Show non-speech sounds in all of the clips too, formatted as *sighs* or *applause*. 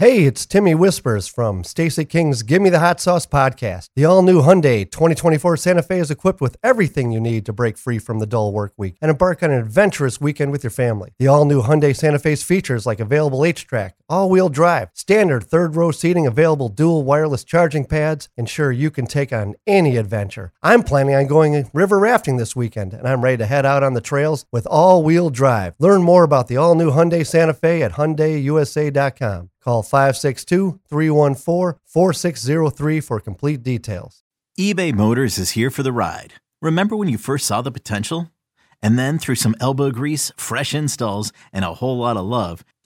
Hey, it's Timmy Whispers from Stacy King's Give Me the Hot Sauce podcast. The all new Hyundai 2024 Santa Fe is equipped with everything you need to break free from the dull work week and embark on an adventurous weekend with your family. The all new Hyundai Santa Fe's features like available H track, all wheel drive, standard third row seating, available dual wireless charging pads ensure you can take on any adventure. I'm planning on going river rafting this weekend and I'm ready to head out on the trails with all wheel drive. Learn more about the all new Hyundai Santa Fe at HyundaiUSA.com. Call 562 314 4603 for complete details. eBay Motors is here for the ride. Remember when you first saw the potential? And then through some elbow grease, fresh installs, and a whole lot of love,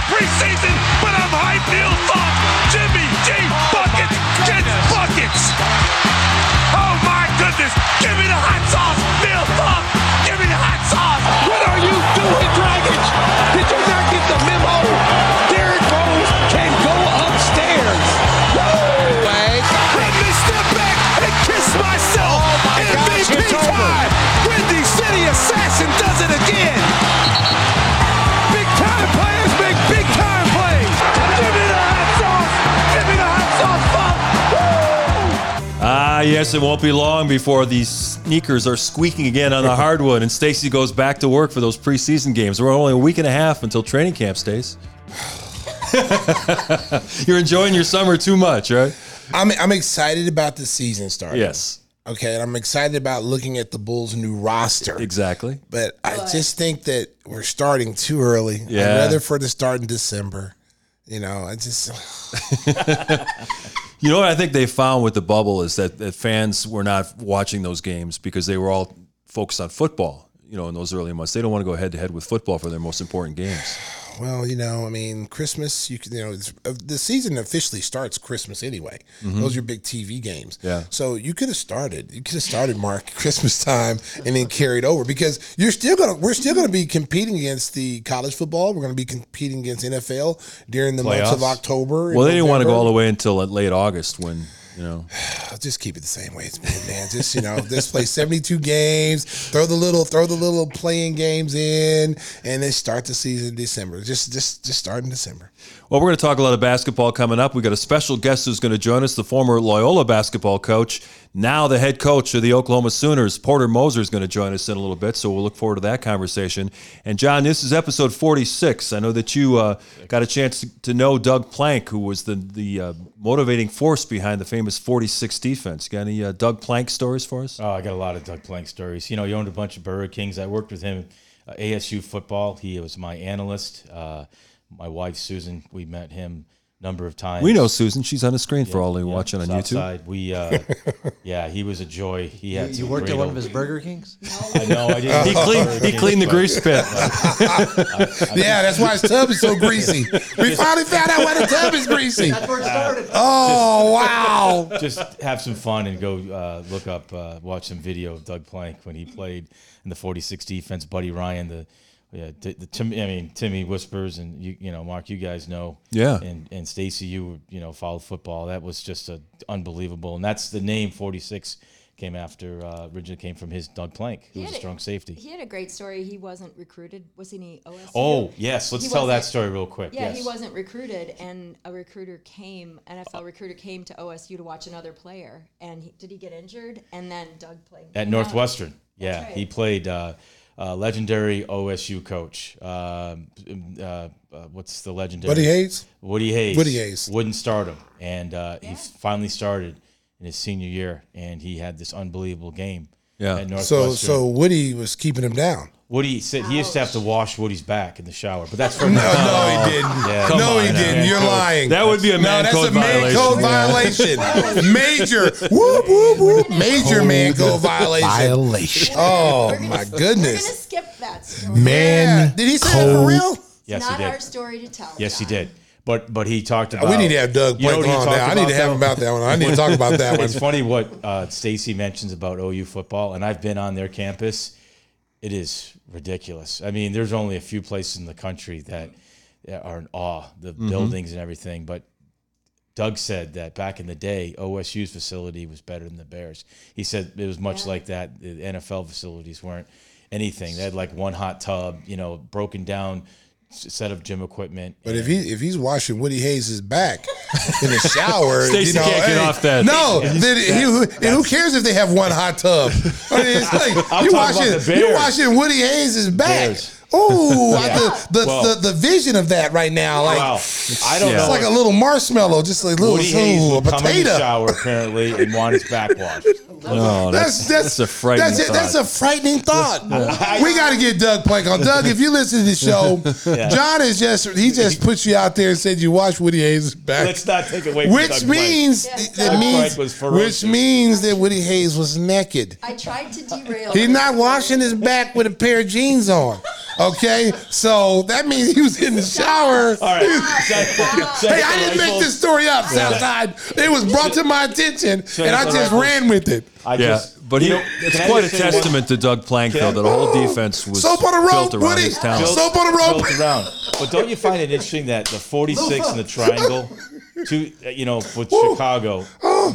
only preseason, but I'm hyped. Neil Funk, Jimmy G oh buckets gets buckets. Oh my goodness! Give me the hot sauce, Neil Funk. Give me the hot sauce. What are you doing, Dragic? Ah, yes, it won't be long before these sneakers are squeaking again on the *laughs* hardwood, and Stacy goes back to work for those preseason games. We're only a week and a half until training camp, Stace. *laughs* You're enjoying your summer too much, right? I'm I'm excited about the season starting. Yes, Okay, and I'm excited about looking at the Bulls' new roster. exactly. But I just think that we're starting too early. Yeah. I'd rather for it to start in December. You know, I just *laughs* You know what I think they found with the bubble is that, that fans were not watching those games because they were all focused on football. You know, in those early months, they don't want to go head to head with football for their most important games. Well, you know, I mean, Christmas. You can, you know, it's, uh, the season officially starts Christmas anyway. Those are your big TV games. Mm-hmm. Yeah. So you could have started. You could have started Mark *laughs* Christmas time and then carried over because you're still gonna. We're still gonna be competing against the college football. We're gonna be competing against NFL during the months of October. Well, they didn't want to go all the way until late August when you know. I'll *sighs* just keep it the same way it's been, man. Just you know, just play seventy two games, throw the little throw the little playing games in, and then start the season in December. Just just just start in December. Well, we're going to talk a lot of basketball coming up. We got a special guest who's going to join us, the former Loyola basketball coach, now the head coach of the Oklahoma Sooners. Porter Moser is going to join us in a little bit, so we'll look forward to that conversation. And John, this is episode 46. I know that you uh, got a chance to, know Doug Plank, who was the the uh, motivating force behind the famous 46 defense. Got any uh, Doug Plank stories for us? Oh, I got a lot of Doug Plank stories. You know, he owned a bunch of Burger Kings. I worked with him uh, ASU football. He was my analyst. Uh, my wife Susan, we met him number of times. We know Susan. She's on the screen for all you yeah, watching on South YouTube. Side. We, uh, *laughs* yeah, he was a joy. He had You some worked at one of his Burger Kings? *laughs* I know. I didn't. *laughs* He cleaned, he cleaned the grease pit. Yeah, that's why his tub is so greasy. We finally found out why the tub is greasy. That's where it started. Oh wow! just have some fun and go uh, look up, uh, watch some video of Doug Plank when he played in the 46 defense. Buddy Ryan, the yeah, the, the Tim, I mean Timmy Whispers, and you you know Mark, you guys know, Yeah. and and Stacy, you you know followed football. That was just a, unbelievable, and that's the name 46 came after uh, originally came from his Doug Plank, who He was a had strong safety. He had a great story. He wasn't recruited. Wasn't he OSU? Oh yes, let's He tell that story real quick. Yeah, yes. he wasn't recruited, and a recruiter came, NFL recruiter came to OSU to watch another player. And he, did he get injured? And then Doug played at him out. Northwestern. Yeah, right. he played uh, uh, legendary OSU coach. Um uh, uh, what's the legendary? Buddy Hayes. Woody Hayes. Woody Hayes. wouldn't start him, and uh, he finally started. in his senior year, and he had this unbelievable game. Yeah. at So so Woody was keeping him down. Woody said he used to have to wash Woody's back in the shower, but that's *laughs* for No, no, he didn't. Yeah. no, Come he on, didn't. You're lying. That would be a man no, man that's code a man code violation. violation. *laughs* Major. Whoop whoop whoop. Major man code *laughs* violation. Violation. Oh gonna- my goodness. We're gonna skip that story. Man, Man, did he say that for real? Yes, Not he did. our story to tell. Yes, he did. But but he talked about. we need to have Doug You know Plank what he on talked now. I need to have though? him about that one. I need to talk about that one. It's funny what uh, Stacy mentions about OU football, and I've been on their campus. It is ridiculous. I mean, there's only a few places in the country that are in awe, the Mm-hmm. buildings and everything. But Doug said that back in the day, OSU's facility was better than the Bears. He said it was much like that. The NFL facilities weren't anything. They had like one hot tub, you know, broken down s- set of gym equipment. But if he if he's washing Woody Hayes' back in the shower, *laughs* Stacey you know, can't get off that. No, then he, who, who cares if they have one hot tub? I mean, it's *laughs* like I'm you talking about washing the you Bears. washing Woody Hayes' back. Bears. Ooh, Yeah. the, the, Well- the the vision of that right now, like wow, I don't Yeah. know. it's like a little marshmallow, just like a little Woody Hayes ooh, a would come in the potato. shower apparently and want his back washed. *laughs* No, That's, that's that's a frightening That's, it. that's thought. a frightening thought. *laughs* we got to get Doug Plank on. Doug, if you listen to the show, *laughs* Yeah. John is just he just put you out there and said you watch Woody Hayes' back. Let's not take away from Which Doug means Yes, that Doug means Plank was ferocious. which means that Woody Hayes was naked. I tried to derail. He's not washing his back with a pair of jeans on. Okay, so that means he was in the shower. All right. Hey, I didn't make this story up, Southside. It was brought to my attention, and I just ran with it. I Yeah, just, but he, you know, it's quite a just say testament to Doug Plank, though, that the whole defense was Soap on a rope, built around Woody. his talent. Built- Soap on a rope. built around. But don't you find it interesting that the 46 and the triangle, two, uh, you know, with Chicago,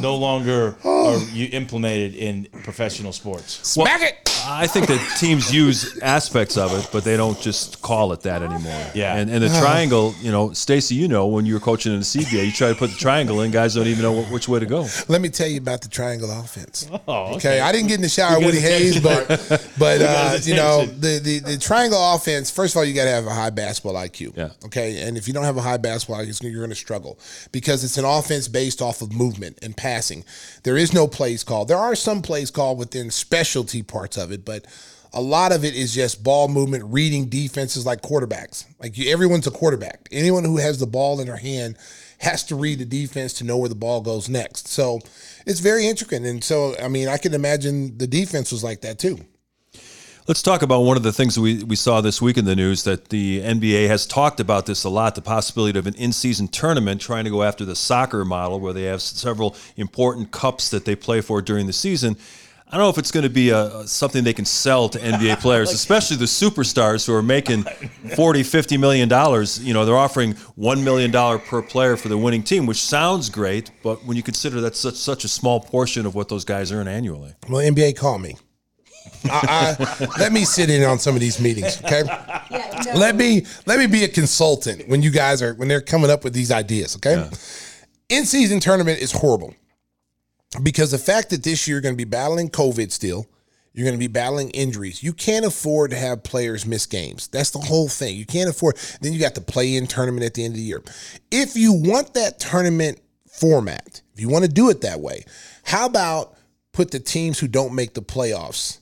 no longer are you implemented in professional sports? Smack it. I think that teams use aspects of it, but they don't just call it that anymore. Yeah. And, and the triangle, you know, Stacy, you know, when you were coaching in the CBA, you try to put the triangle in, guys don't even know wh- which way to go. Let me tell you about the triangle offense. Oh, Okay, I didn't get in the shower with got Woody Hayes, but *laughs* but uh, you know the, the the triangle offense. First of all, you got to have a high basketball IQ. Yeah. Okay, and if you don't have a high basketball IQ, you're going to struggle because it's an offense based off of movement and passing. There is no plays called. There are some plays called within specialty parts of it, but. A lot of it is just ball movement, reading defenses like quarterbacks. Like you, everyone's a quarterback. Anyone who has the ball in their hand has to read the defense to know where the ball goes next. So it's very intricate. And so, I mean, I can imagine the defense was like that too. Let's talk about one of the things we, we saw this week in the news that the NBA has talked about this a lot the possibility of an in season tournament trying to go after the soccer model where they have several important cups that they play for during the season. I don't know if it's going to be a, something they can sell to NBA *laughs* players, especially the superstars who are making *laughs* 40, 50 million dollars. You know, they're offering $1 million per player for the winning team, which sounds great, but when you consider that's such, such a small portion of what those guys earn annually. Well, NBA, call me. I, I, let me sit in on some of these meetings, okay? *laughs* Yeah, no. Let me let me be a consultant when you guys are when they're coming up with these ideas, okay? In season tournament is horrible because the fact that this year you're going to be battling COVID still, you're going to be battling injuries. You can't afford to have players miss games. That's the whole thing. You can't afford. Then you got the play-in tournament at the end of the year. If you want that tournament format, if you want to do it that way, how about put the teams who don't make the playoffs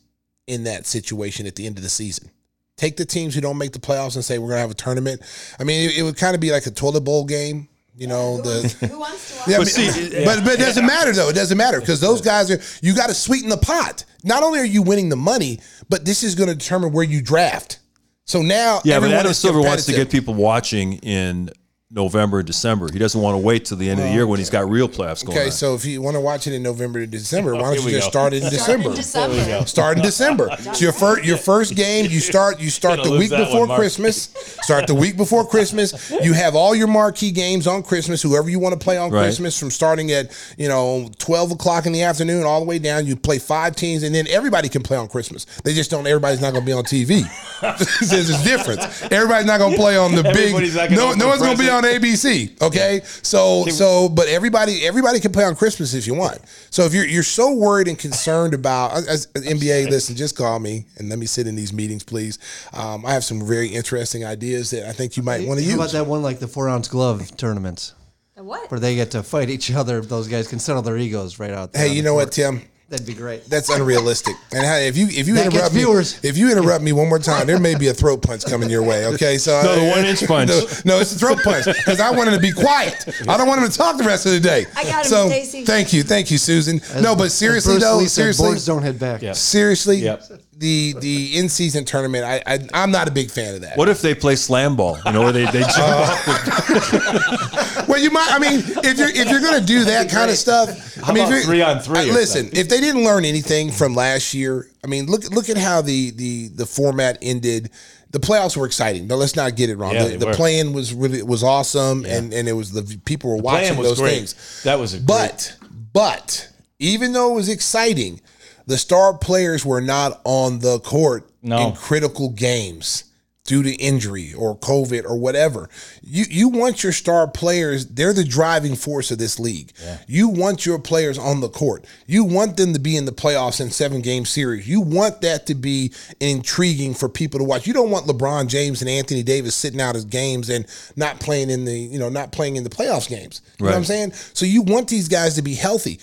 in that situation at the end of the season? Take the teams who don't make the playoffs and say we're going to have a tournament. I mean, it, it would kind of be like a toilet bowl game. You know, the Who wants to *laughs* yeah, But I mean, see, *laughs* but, but it doesn't matter though. It doesn't matter because those guys are you got to sweeten the pot. Not only are you winning the money, but this is going to determine where you draft. So now, Yeah, but everyone Adam is Silver wants to get people watching in November and December. He doesn't want to wait till the end of the year when he's got real playoffs going Okay, on. so if you want to watch it in November to December, oh, why don't Here you just go. start it in Start in December? December. Start in December. *laughs* So your first your first game, you start you start the week before one, Christmas. Start the week before Christmas. You have all your marquee games on Christmas. Whoever you want to play on Right. Christmas, from starting at you know twelve o'clock in the afternoon all the way down. You play five teams, and then everybody can play on Christmas. They just don't. Everybody's not going to be on TV. *laughs* There's a difference. Everybody's not going to play on the *laughs* big. Everybody's not gonna No, no one's going to be on presents. ABC. Okay, so so but everybody everybody can play on Christmas if you want. So if you're you're so worried and concerned about as, as NBA, listen, just call me and let me sit in these meetings, please. Um, I have some very interesting ideas that I think you might want to use. How about that one like the four ounce glove tournaments? What? where they get to fight each other. Those guys can settle their egos right out there. Hey, you the know what. Tim? That'd be great. That's unrealistic. And hey, if you if you That gets interrupt me, viewers. if you interrupt me one more time, there may be a throat punch coming your way. Okay, so No, the uh, one-inch *laughs* punch. No, no, it's a throat punch because I want him to be quiet. I don't want him to talk the rest of the day. I got him, so, Stacey. Thank you, thank you, Susan. no, but seriously Bruce though, Lee said, seriously, boards don't head back. Yeah. seriously, Yep. the the in season tournament, I, I I'm not a big fan of that. What if they play slam ball? You know, where they, they uh, jump off *laughs* Well, you might. I mean, if you're if you're going to do that kind of stuff, I mean, if three on three listen, if they didn't learn anything from last year, I mean, look look at how the the the format ended. The playoffs were exciting. No, let's not get it wrong. Yeah, the the playing was really was awesome, and and it was the people were watching those great. things. That was a great, But but even though it was exciting, the star players were not on the court No. in critical games due to injury or COVID or whatever. You you want your star players, they're the driving force of this league. You want your players on the court. You want them to be in the playoffs in seven game series. You want that to be intriguing for people to watch. You don't want LeBron James and Anthony Davis sitting out his games and not playing in the, you know, not playing in the playoffs games. You know what I'm saying? So you want these guys to be healthy.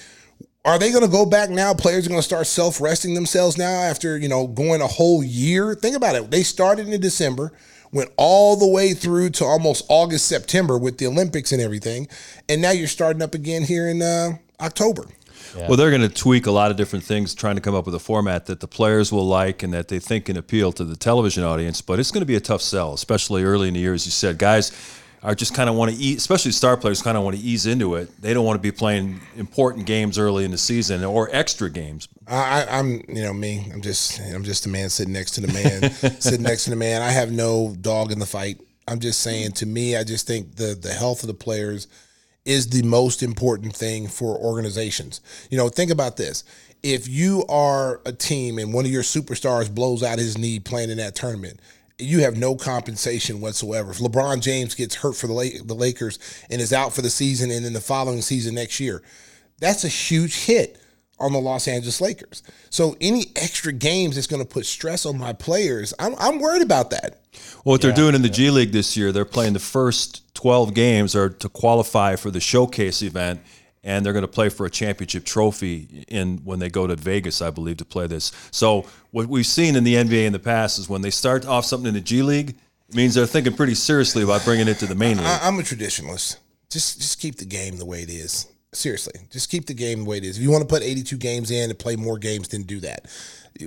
Are they going to go back now? Players are going to start self resting themselves now after you know going a whole year. Think about it. They started in December, went all the way through to almost August, September with the Olympics and everything, and now you're starting up again here in uh, October. Well, they're going to tweak a lot of different things, trying to come up with a format that the players will like and that they think can appeal to the television audience. But it's going to be a tough sell, especially early in the year, as you said. Guys are just kind of want to eat, especially star players, kind of want to ease into it. They don't want to be playing important games early in the season or extra games. I, I'm, you know, me. I'm just, I'm just a man sitting next to the man, *laughs* sitting next to the man. I have no dog in the fight. I'm just saying. To me, I just think the the health of the players is the most important thing for organizations. You know, think about this. If you are a team and one of your superstars blows out his knee playing in that tournament, you have no compensation whatsoever. If LeBron James gets hurt for the La- the Lakers and is out for the season and then the following season next year, that's a huge hit on the Los Angeles Lakers. So any extra games that's going to put stress on my players, I'm, I'm worried about that. Well, what they're doing in the G League this year, they're playing the first 12 games are to qualify for the showcase event, and they're going to play for a championship trophy in when they go to Vegas, I believe, to play this. So what we've seen in the NBA in the past is when they start off something in the G League, it means they're thinking pretty seriously about bringing it to the main league. I, I'm a traditionalist. Just just keep the game the way it is. Seriously, just keep the game the way it is. If you want to put 82 games in and play more games, then do that.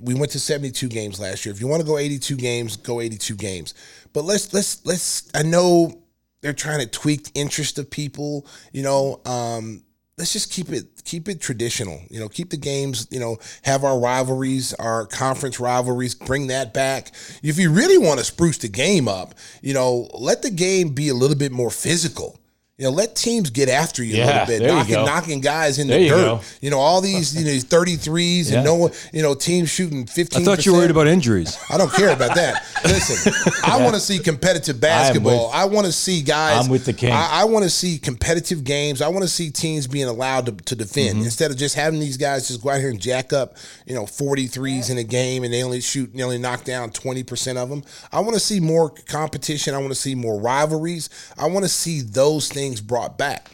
We went to 72 games last year. If you want to go 82 games, go 82 games. But let's let's let's. I know they're trying to tweak the interest of people. You know, um, let's just keep it keep it traditional. You know, keep the games. You know, have our rivalries, our conference rivalries. Bring that back. If you really want to spruce the game up, you know, let the game be a little bit more physical. You know, let teams get after you a little bit, there you knocking go. knocking guys in There the you dirt. go. You know, all these you know these 33s Yeah. and no one, you know, teams shooting 15. I thought you were worried about injuries. I don't care about that. *laughs* Listen, I want to see competitive basketball. with- I want to see guys. I'm with the king. I, I want to see competitive games. I want to see teams being allowed to, to defend Mm-hmm. instead of just having these guys just go out here and jack up, you know, 43s in a game and they only shoot, they only knock down 20% of them. I want to see more competition. I want to see more rivalries. I want to see those things brought back.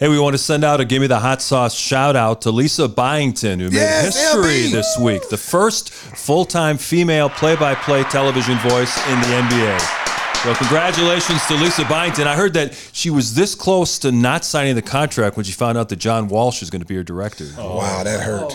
Hey, we want to send out a Give Me the Hot Sauce shout out to Lisa Byington, who Yes, made history LB. this week. The first full time female play by play television voice in the NBA. Well, congratulations to Lisa Byington. I heard that she was this close to not signing the contract when she found out that John Walsh was going to be her director. Wow, that hurt.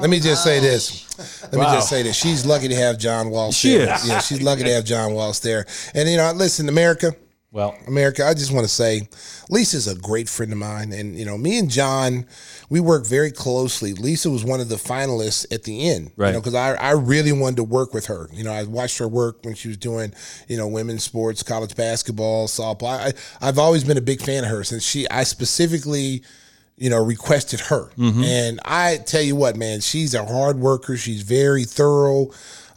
Let me just say this. Let me just say this. She's lucky to have John Walsh She there. is. Yeah, she's lucky to have John Walsh there. And you know, listen, America, Well, America, I just want to say Lisa's a great friend of mine. And, you know, me and John, we work very closely. Lisa was one of the finalists at the end. Right. You know, because I, I really wanted to work with her. You know, I watched her work when she was doing, you know, women's sports, college basketball, softball. I, I've always been a big fan of her since she, I specifically, you know, requested her. Mm-hmm. And I tell you what, man, she's a hard worker. She's very thorough.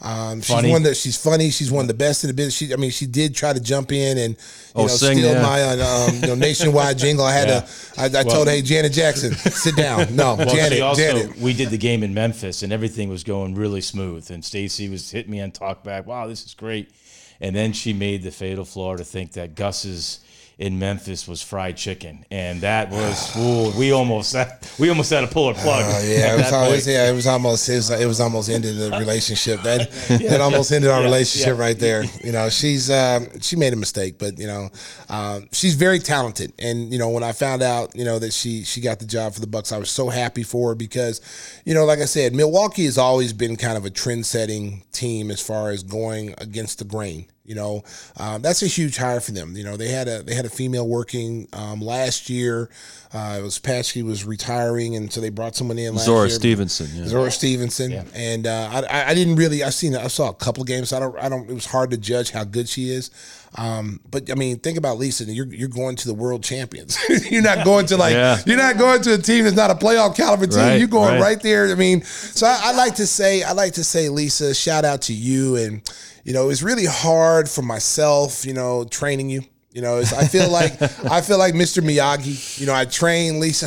Um, she's one that she's funny. She's one of the best in the business. She, I mean, she did try to jump in and you Oh, know sing, steal yeah. my uh, um, you know, nationwide jingle. I had Yeah. to. I, I told, hey, Janet Jackson, sit down. No, well, Janet, also, Janet. we did the game in Memphis, and everything was going really smooth. And Stacy was hitting me on talkback. Wow, this is great. And then she made the fatal flaw to think that Gus's in Memphis was fried chicken, and that was ooh, we almost we almost had to pull a plug. Oh yeah, it was, that al- it was- point. yeah, it was almost it was, it was almost ended the *laughs* relationship. That that almost ended our Yeah, relationship yeah. right there. You know, she's um, she made a mistake, but you know, um, she's very talented. And you know, when I found out, you know, that she she got the job for the Bucks, I was so happy for her because, you know, like I said, Milwaukee has always been kind of a trend-setting team as far as going against the grain. You know, um, that's a huge hire for them. You know, they had a they had a female working um, last year. Uh, it was Paschke was retiring, and so they brought someone in last Zora year. Stephenson. Yeah. Zora Stephenson, and uh, I- I, I didn't really. I seen. I saw a couple of games. I don't. I don't. It was hard to judge how good she is. Um, but I mean, think about Lisa. You're you're going to the world champions. *laughs* you're not going to like. Yeah. You're not going to a team that's not a playoff caliber team. Right, you're going right. right. there. I mean, so I, I like to say. I like to say, Lisa. Shout out to you. And you know, it's really hard for myself. You know, training you. You know, it's, I feel like *laughs* I feel like Mr. Miyagi. You know, I train Lisa,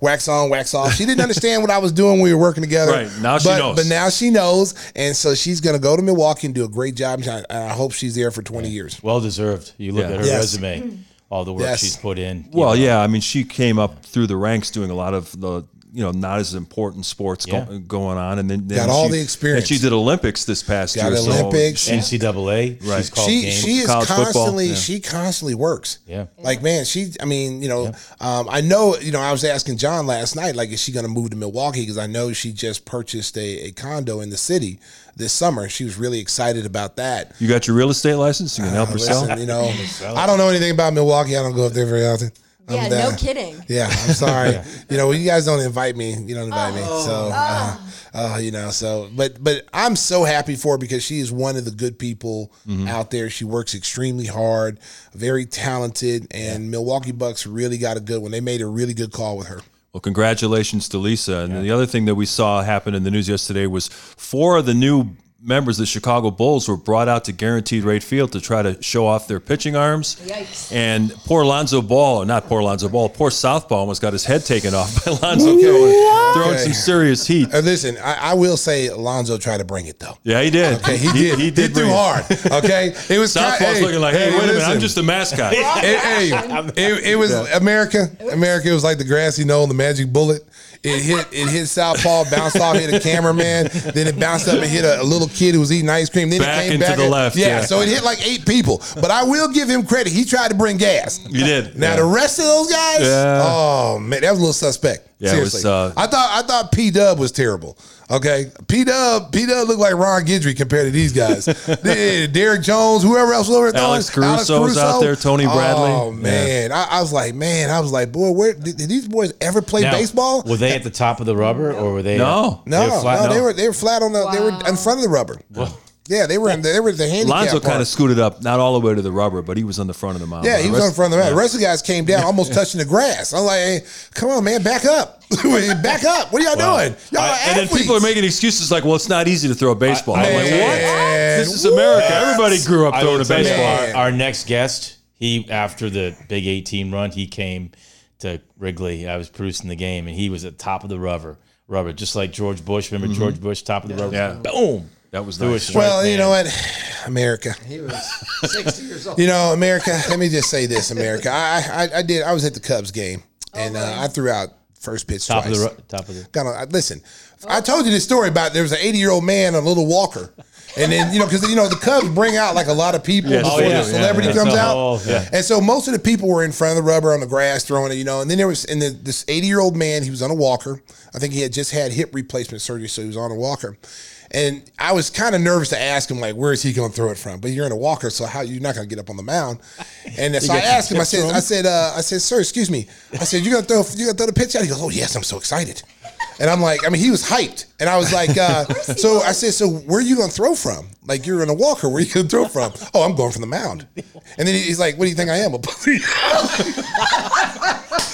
wax on, wax off. She didn't understand what I was doing when we were working together. Right, now she but, knows. But now she knows, and so she's going to go to Milwaukee and do a great job. And I, I hope she's there for twenty years. well deserved. You look Yeah. at her Yes. resume, all the work Yes. she's put in. Well, know. yeah. I mean, she came up through the ranks doing a lot of the you know not as important sports go- going on, and then, then Got all she- the experience. And she did Olympics this past Got year. so Olympics. she- NCAA. Right. She's called She games. she is College constantly yeah. she constantly works. Yeah. Like man, she. I mean, you know, um, I know. You know, I was asking John last night, like, is she going to move to Milwaukee? Because I know she just purchased a, a condo in the city this summer. She was really excited about that. you got your real estate license. You can help her sell. You know, I don't know anything about Milwaukee. I don't go up there very often. Yeah, I'm no kidding. Yeah, I'm sorry. *laughs* you know, when you guys don't invite me, you don't invite me. Oh. So, uh, uh, you know, so but but I'm so happy for her because she is one of the good people Mm-hmm. out there. She works extremely hard, very talented, and Milwaukee Bucks really got a good one. They made a really good call with her. Well, congratulations to Lisa. And then the other thing that we saw happen in the news yesterday was four of the new members of the Chicago Bulls were brought out to Guaranteed Rate Field to try to show off their pitching arms. Yikes. And poor Lonzo Ball, not poor Lonzo Ball, poor Southpaw almost got his head taken off by *laughs* Lonzo throwing, throwing Okay. some serious heat. Uh, listen, I, I will say Alonzo tried to bring it though. Yeah, he did. Okay, he did. He, did bring too hard. Okay, *laughs* it was Southpaw's kind- hey, looking like, hey, wait a minute, I'm just a mascot. it, hey, *laughs* it, it was America. America. It was like the grassy knoll, the magic bullet. It hit. It hit Southpaw, bounced off, hit a cameraman. Then it bounced up and hit a, a little kid who was eating ice cream. Then Back it came back the and- left, Yeah, yeah. so it hit like eight people. But I will give him credit. He tried to bring gas. You did. Now yeah. the rest of those guys, Yeah. oh man, that was a little suspect. Yeah, it was, Seriously, uh, I thought I thought P Dub was terrible. Okay, P Dub P Dub looked like Ron Guidry compared to these guys. *laughs* Derrick Jones, whoever else was over there. Alex throwing- Caruso was out there, Tony Bradley. Oh man, I, I was like, man, I was like, boy, where did, did these boys ever play Now, baseball? Were they at the top of the rubber or were they? No. no, they were flat? no, they were they were flat on the they were in front of the rubber. Yeah, they were in the, they were the handicap. Lonzo kind of scooted up, not all the way to the rubber, but he was on the front of the mound. Yeah, he was rest- the front of the mat. The rest of the guys came down, almost touching the grass. I'm like, hey, come on, man, back up, *laughs* back up. What are y'all doing? Y'all I- are and then people are making excuses like, "Well, it's not easy to throw a baseball." I, am like, "What? This is America. Everybody grew up I throwing a baseball." Man. our, our next guest, he after the Big 18 run, he came to Wrigley. I was producing the game, and he was at top of the rubber, rubber, just like George Bush. Remember George Bush, top of the rubber? Mm-hmm. Yeah. Boom. That was Threw nice. strike, Well, you know what, America. He was 60 years old. You know, America. Let me just say this, America. I I, I did. I was at the Cubs game, and uh, I threw out first pitch top twice. of the top of the. Got on, I- listen, I told you this story about there was an 80 year old man on a little walker. And then, you know, because, you know, the Cubs bring out like a lot of people Yes. before Oh, yeah, the celebrity yeah. comes So, out. oh, yeah. And so most of the people were in front of the rubber on the grass throwing it, you know. And then there was, and the, this 80 year old man, he was on a walker. I think he had just had hip replacement surgery, so he was on a walker. And I was kind of nervous to ask him, like, where is he going to throw it from? But you're in a walker, so how you're not going to get up on the mound. And so I asked him, I said. I said, uh, I said, sir, excuse me. I said, you're going to throw, you're going to throw the pitch out? He goes, oh yes, I'm so excited. And I'm like, I mean, he was hyped. And I was like, uh, so I said, so where are you going to throw from? Like, you're in a walker. Where are you going to throw from? *laughs* Oh, I'm going from the mound. And then he's like, what do you think I am? A pussy? *laughs*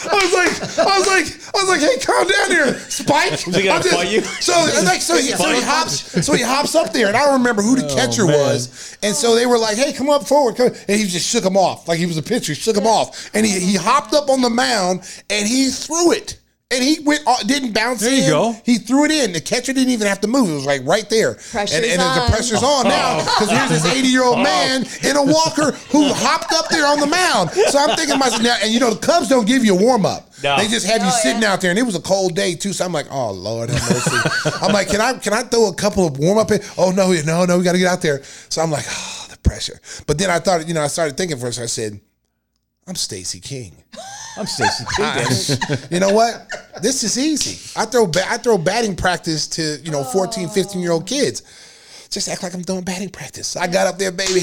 I was like, I was like, I was like, hey, calm down here, Spike. Was he gonna just- fight you? So, and like, so he, so he hops, so he hops up there, and I don't remember who the catcher was. And so they were like, hey, come up forward, come. and he just shook him off like he was a pitcher. He shook him off, and he he hopped up on the mound and he threw it. And he went, uh, didn't bounce There in. you go. He threw it in. The catcher didn't even have to move. It was like right there. Pressure's and and the pressure's on now because here's this 80 year old *laughs* man in a walker who hopped up there on the mound. So I'm thinking myself now, and you know, the Cubs don't give you a warm up. No. They just have you Oh, sitting yeah. out there, and it was a cold day too. So I'm like, oh Lord have mercy. I'm like, can I can I throw a couple of warm up? In? Oh no, no, no, we got to get out there. So I'm like, oh, the pressure. But then I thought, you know, I started thinking first. I said, I'm Stacy King. *laughs* I'm Stacey King. *laughs* you know what? This is easy. I throw ba- I throw batting practice to, you know, 14, 15 year old kids. Just act like I'm doing batting practice. I got up there, baby.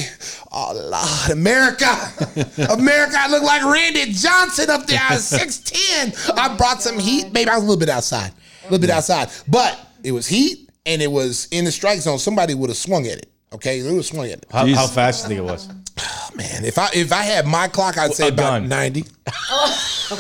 Oh, Lord, America. *laughs* America, I look like Randy Johnson up there. Oh I was 6'10. I brought some heat. Maybe I was a little bit outside. A little bit outside. But it was heat and it was in the strike zone. Somebody would have swung at it. Okay? They would have swung at it. How, how fast do you think it was? *sighs* Man, if I if I had my clock, I'd say about gun. 90.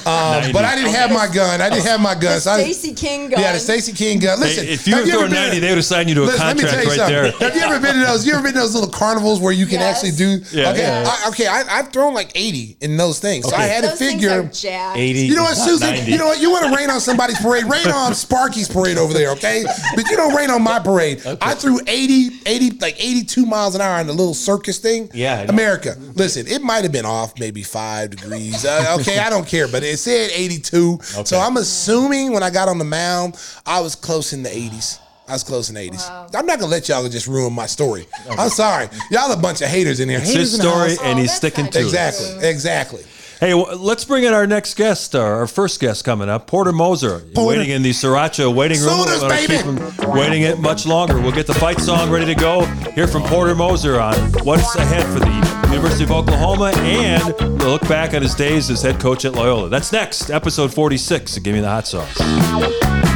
Uh, but I didn't have my gun. I didn't have my gun. So I- Stacey King gun. Yeah, the Stacey King gun. Listen, Hey, if you have were ever throwing been- 90, they would have signed you to a Listen, let me contract tell you right there. something. Have you ever been to those? You ever been to those little carnivals where you can Yes. actually do? Yeah. okay, Yes. I, okay. I, I've thrown like eighty in those things, so I Okay. had Those to things figure. are jacked. 80. You know what, not Susan? 90. You know what? You want to rain on somebody's parade? Rain on Sparky's parade over there, okay? But you don't rain on my parade. I threw 80, 80, like 82 miles an hour in the little circus thing. Yeah, I know. America. Listen, it might have been off maybe five degrees. Uh, okay, I don't care, but it said 82. So I'm assuming when I got on the mound, I was close in the 80s. I was close in the 80s. I'm not gonna let y'all just ruin my story. I'm sorry, y'all a bunch of haters in here. It's haters his story, house. and he's oh, that's sticking not to it. Exactly, exactly. Hey, let's bring in our next guest, our first guest coming up, Porter Moser, Porter. waiting in the Sriracha waiting room. Sodas, baby. waiting it much longer. We'll get the fight song ready to go. Hear from Porter Moser on what's ahead for the University of Oklahoma, and we'll look back on his days as head coach at Loyola. That's next, episode 46 of Give Me the Hot Sauce.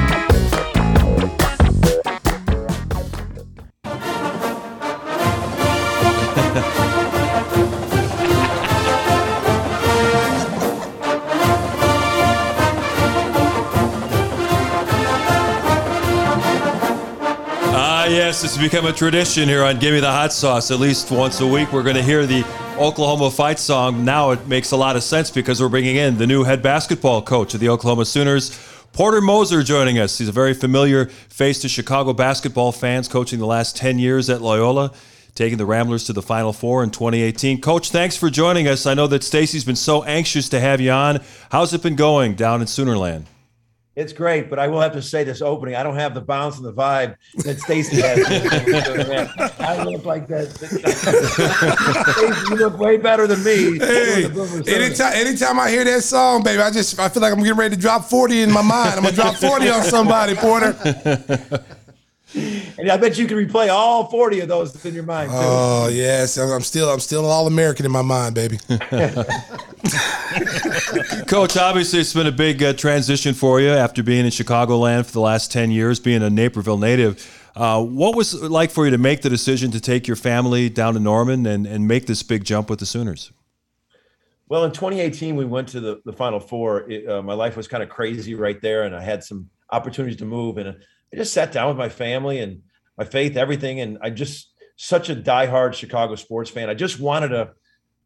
It's become a tradition here on Give Me the Hot Sauce. At least once a week, we're going to hear the Oklahoma fight song. Now it makes a lot of sense because we're bringing in the new head basketball coach of the Oklahoma Sooners, Porter Moser, joining us. He's a very familiar face to Chicago basketball fans, coaching the last 10 years at Loyola, taking the Ramblers to the Final Four in 2018. Coach, thanks for joining us. I know that Stacy's been so anxious to have you on. How's it been going down in Soonerland? It's great, but I will have to say this opening. I don't have the bounce and the vibe that Stacy has. *laughs* I look like that. Stacey, you look way better than me. Hey, With the Boomer Sooner. anytime, anytime I hear that song, baby, I just I feel like I'm getting ready to drop 40 in my mind. I'm gonna drop 40 on somebody, Porter. *laughs* And I bet you can replay all 40 of those in your mind too. Oh yes, I'm still I'm still all American in my mind, baby. *laughs* Coach, obviously it's been a big uh, transition for you after being in Chicagoland for the last 10 years, being a Naperville native. Uh, what was it like for you to make the decision to take your family down to Norman and, and make this big jump with the Sooners? Well, in 2018, we went to the, the Final Four. It, uh, my life was kind of crazy right there, and I had some opportunities to move. And uh, I just sat down with my family and my faith, everything. And I just such a diehard Chicago sports fan. I just wanted to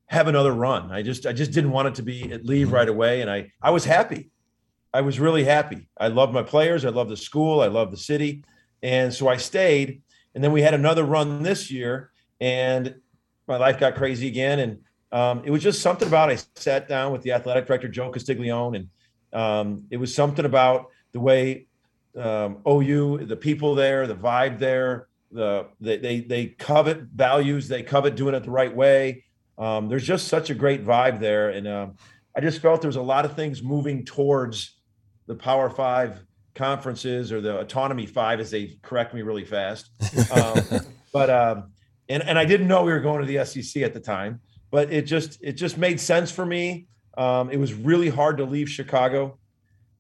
have another run. I just I just didn't want it to be leave right away. And I I was happy. I was really happy. I loved my players. I loved the school. I loved the city. And so I stayed. And then we had another run this year, and my life got crazy again. And um, it was just something about I sat down with the athletic director Joe Castiglione, and um, it was something about the way um, OU, the people there, the vibe there, the they they, they covet values, they covet doing it the right way. Um, there's just such a great vibe there, and um, I just felt there was a lot of things moving towards the Power Five conferences or the Autonomy Five, as they correct me really fast. Um, *laughs* but um, and and I didn't know we were going to the SEC at the time but it just it just made sense for me. Um, it was really hard to leave Chicago,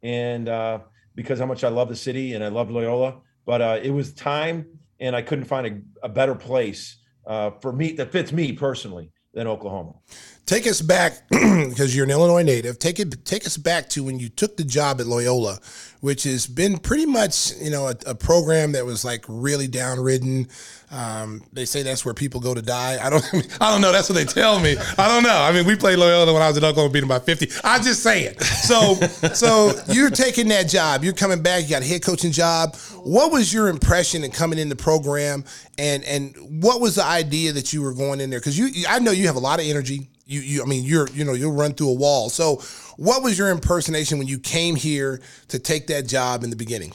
and uh, because how much I love the city and I love Loyola, but uh, it was time, and I couldn't find a, a better place uh, for me that fits me personally than Oklahoma. Take us back *clears throat* because you're an Illinois native. Take it, take us back to when you took the job at Loyola, which has been pretty much you know a, a program that was like really downridden. Um, they say that's where people go to die. I don't, *laughs* I don't know. That's what they tell me. I don't know. I mean, we played Loyola when I was at Oklahoma, beat them by fifty. I'm just saying. So, so you're taking that job. You're coming back. You got a head coaching job. What was your impression in coming in the program, and and what was the idea that you were going in there? Because you, I know you have a lot of energy. You, you, I mean, you're, you know, you'll run through a wall. So, what was your impersonation when you came here to take that job in the beginning?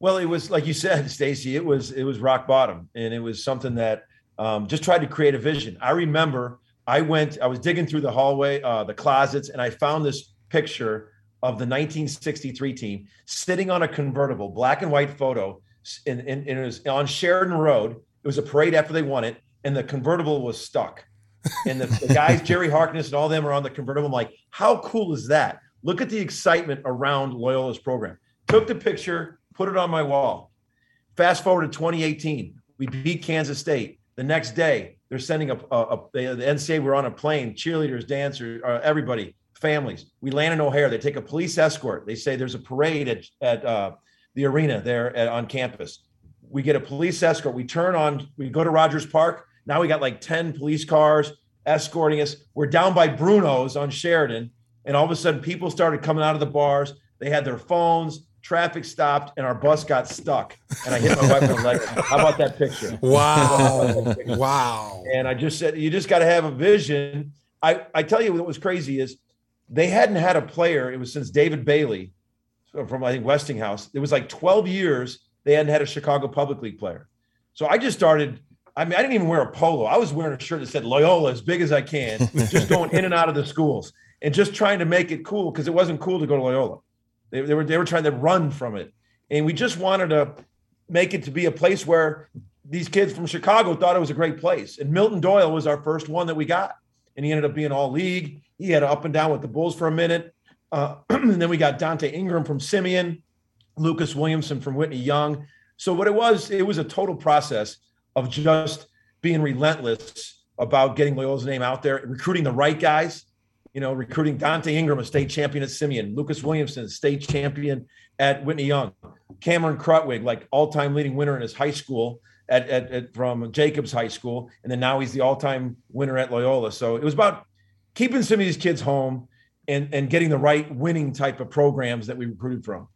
Well, it was like you said, *laughs* Stacy. It was it was rock bottom, and it was something that um, just tried to create a vision. I remember I went, I was digging through the hallway, uh, the closets, and I found this picture of the 1963 team sitting on a convertible, black and white photo, and, and, and it was on Sheridan Road. It was a parade after they won it, and the convertible was stuck and the, the, guys, Jerry Harkness and all them are on the convertible. I'm like, how cool is that? Look at the excitement around Loyola's program. Took the picture, put it on my wall. Fast forward to 2018, we beat Kansas State. The next day, they're sending a, a, a the NCAA. We're on a plane, cheerleaders, dancers, uh, everybody, families. We land in O'Hare. They take a police escort. They say there's a parade at at uh, the arena there at, on campus. We get a police escort. We turn on. We go to Rogers Park now we got like 10 police cars escorting us. We're down by Bruno's on Sheridan. And all of a sudden, people started coming out of the bars. They had their phones. Traffic stopped, and our bus got stuck. And I hit my wife in the leg. How about that picture? *laughs* Wow! wow! And I just said, you just got to have a vision. I I tell you what was crazy is they hadn't had a player. It was since David Bailey from I think Westinghouse. It was like 12 years they hadn't had a Chicago Public League player. So I just started I mean, I didn't even wear a polo. I was wearing a shirt that said Loyola as big as I can, just *laughs* going in and out of the schools and just trying to make it cool because it wasn't cool to go to Loyola. They, they, were they were trying to run from it, and we just wanted to make it to be a place where these kids from Chicago thought it was a great place. And Milton Doyle was our first one that we got, and he ended up being all league. He had up and down with the Bulls for a minute, uh, *clears throat* and then we got Donte Ingram from Simeon, Lucas Williamson from Whitney Young. So what it was, it was a total process of just being relentless about getting Loyola's name out there, recruiting the right guys. You know, recruiting Donte Ingram, a state champion at Simeon, Lucas Williamson, state champion at Whitney Young, Cameron Krutwig, like all-time leading winner in his high school at, at, at from Jacobs High School, and then now he's the all-time winner at Loyola. So it was about keeping some of these kids home and and getting the right winning type of programs that we recruited from.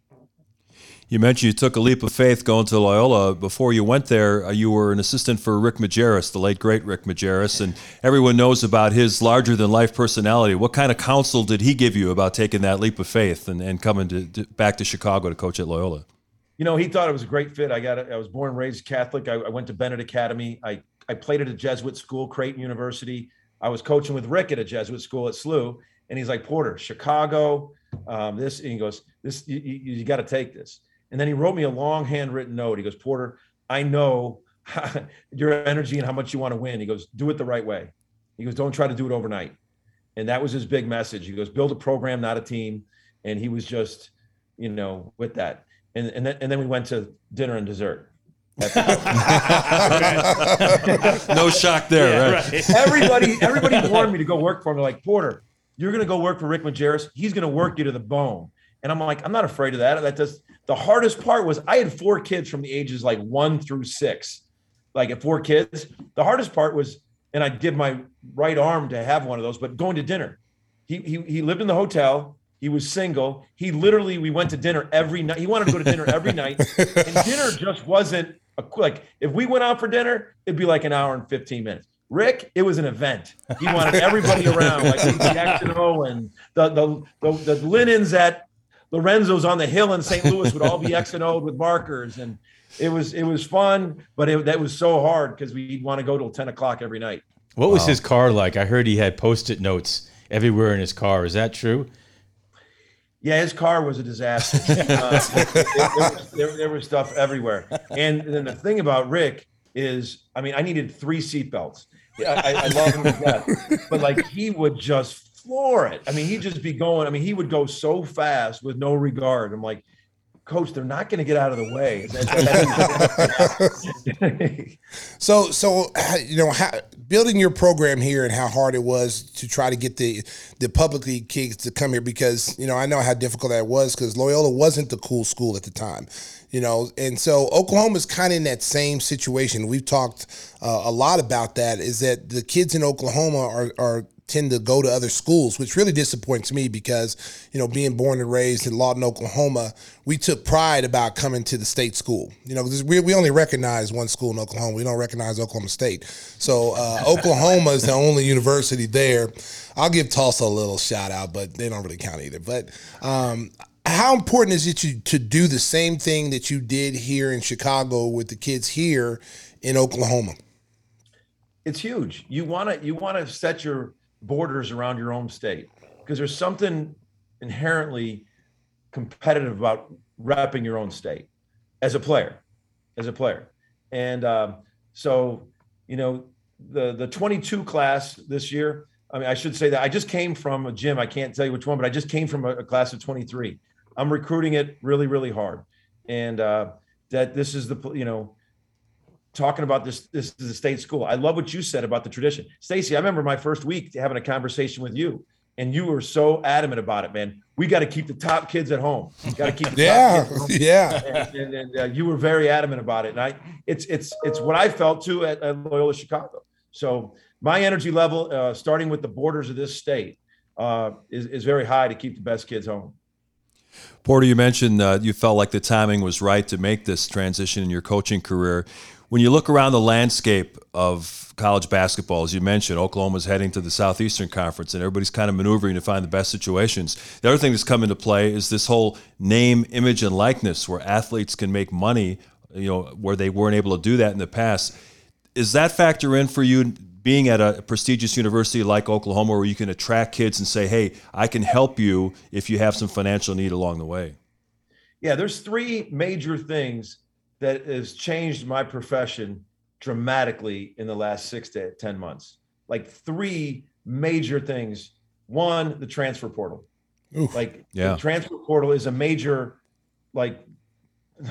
You mentioned you took a leap of faith going to Loyola. Before you went there, uh, you were an assistant for Rick Majerus, the late great Rick Majerus, and everyone knows about his larger than life personality. What kind of counsel did he give you about taking that leap of faith and, and coming to, to back to Chicago to coach at Loyola? You know, he thought it was a great fit. I got I was born raised Catholic. I, I went to Benet Academy. I I played at a Jesuit school, Creighton University. I was coaching with Rick at a Jesuit school at SLU, and he's like Porter, Chicago. Um, this and he goes, this you, you, you got to take this. And then he wrote me a long handwritten note. He goes, Porter, I know *laughs* your energy and how much you want to win. He goes, do it the right way. He goes, don't try to do it overnight. And that was his big message. He goes, build a program, not a team. And he was just, you know, with that. And, and then and then we went to dinner and dessert. *laughs* *laughs* no shock there, yeah, right? right? Everybody, everybody wanted me to go work for him. Like Porter, you're going to go work for Rick Majerus. He's going to work you to the bone. And I'm like, I'm not afraid of that. That does the hardest part was I had four kids from the ages like one through six, like at four kids. The hardest part was, and I'd give my right arm to have one of those, but going to dinner. He, he, he lived in the hotel. He was single. He literally, we went to dinner every night. He wanted to go to dinner every night. *laughs* And dinner just wasn't a, like, if we went out for dinner, it'd be like an hour and 15 minutes. Rick, it was an event. He wanted everybody around, like *laughs* and O and the, the, the, the linens at Lorenzo's on the hill in St. Louis would all be *laughs* X and O'd with markers, and it was it was fun, but it, that was so hard because we'd want to go till ten o'clock every night. What was wow. his car like? I heard he had post-it notes everywhere in his car. Is that true? Yeah, his car was a disaster. *laughs* uh, it, it, was, there, there, was stuff everywhere. And then the thing about Rick is, I mean, I needed three seatbelts. I, I love him to death, but like he would just floor it. I mean, he'd just be going. I mean, he would go so fast with no regard. I'm like, coach, they're not going to get out of the way. *laughs* so, so you know, how, building your program here and how hard it was to try to get the the Public League kids to come here because you know I know how difficult that was because Loyola wasn't the cool school at the time you know and so oklahoma's kind of in that same situation we've talked uh, a lot about that is that the kids in oklahoma are, are tend to go to other schools, which really disappoints me because, you know, being born and raised in Lawton, Oklahoma, we took pride about coming to the state school. You know, we, we only recognize one school in Oklahoma. We don't recognize Oklahoma State. So uh, Oklahoma is the only university there. I'll give Tulsa a little shout out, but they don't really count either. But um, how important is it to, to do the same thing that you did here in Chicago with the kids here in Oklahoma? It's huge. You want to you want to set your borders around your own state because there's something inherently competitive about repping your own state as a player, as a player. And um, so, you know, the the 22 class this year. I mean, I should say that I just came from a gym. I can't tell you which one, but I just came from a, a class of 23. I'm recruiting it really, really hard, and uh, that this is the you know talking about this this is a state school. I love what you said about the tradition. Stacy, I remember my first week having a conversation with you and you were so adamant about it, man. We got to keep the top kids at home. Got to keep the yeah, yeah. And, and, and uh, you were very adamant about it, and I, it's it's it's what I felt too at, at Loyola Chicago. So my energy level, uh, starting with the borders of this state, uh, is is very high to keep the best kids home. Porter, you mentioned uh, you felt like the timing was right to make this transition in your coaching career when you look around the landscape of college basketball, as you mentioned, Oklahoma's heading to the Southeastern Conference, and everybody's kind of maneuvering to find the best situations. The other thing that's come into play is this whole name, image, and likeness, where athletes can make money, you know, where they weren't able to do that in the past. Is that factor in for you being at a prestigious university like Oklahoma, where you can attract kids and say, "Hey, I can help you if you have some financial need along the way"? Yeah, there's three major things that has changed my profession dramatically in the last six to 10 months. Like three major things. One, the transfer portal. Oof, like yeah. the transfer portal is a major like *laughs*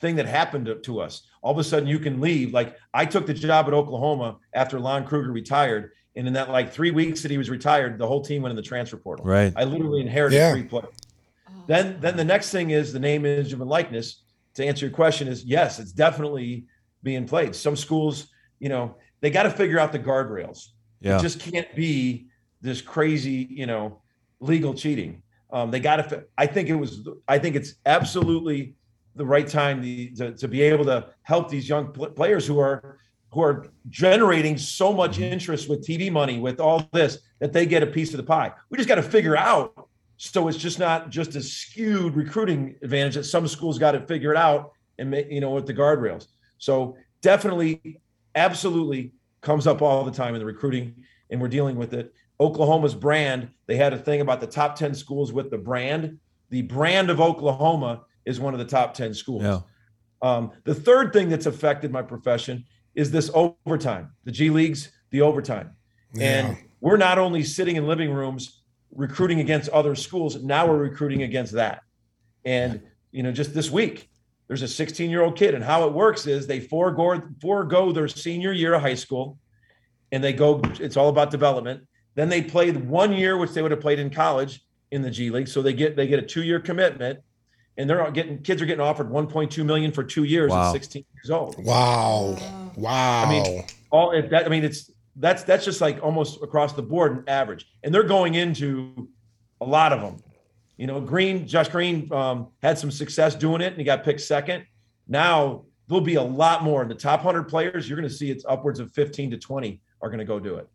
thing that happened to, to, us. All of a sudden you can leave. Like I took the job at Oklahoma after Lon Kruger retired. And in that like three weeks that he was retired, the whole team went in the transfer portal. Right. I literally inherited yeah. three players. Then then the next thing is the name, image, and likeness to answer your question is yes, it's definitely being played. Some schools, you know, they got to figure out the guardrails. Yeah. It just can't be this crazy, you know, legal cheating. Um, they got to. I think it was. I think it's absolutely the right time to, to, to be able to help these young players who are who are generating so much mm-hmm. interest with TV money, with all this, that they get a piece of the pie. We just got to figure out so it's just not just a skewed recruiting advantage that some schools got to figure it out and make, you know, with the guardrails. So definitely, absolutely comes up all the time in the recruiting, and we're dealing with it. Oklahoma's brand, they had a thing about the top 10 schools with the brand. The brand of Oklahoma is one of the top 10 schools. Yeah. Um, the third thing that's affected my profession is this overtime, the G Leagues, the overtime. Yeah. And we're not only sitting in living rooms recruiting against other schools. Now we're recruiting against that. And, you know, just this week, there's a 16 year old kid. And how it works is they forego, forego their senior year of high school and they go, it's all about development. Then they played one year, which they would have played in college in the G League. So they get they get a two year commitment and they're getting kids are getting offered 1.2 million for two years wow. at 16 years old. Wow. Wow. I mean, all that I mean, it's that's that's just like almost across the board and average, and they're going into a lot of them. You know, Green, Josh Green um, had some success doing it, and he got picked second. Now there'll be a lot more in the top hundred players. You're going to see it's upwards of 15 to 20 are going to go do it.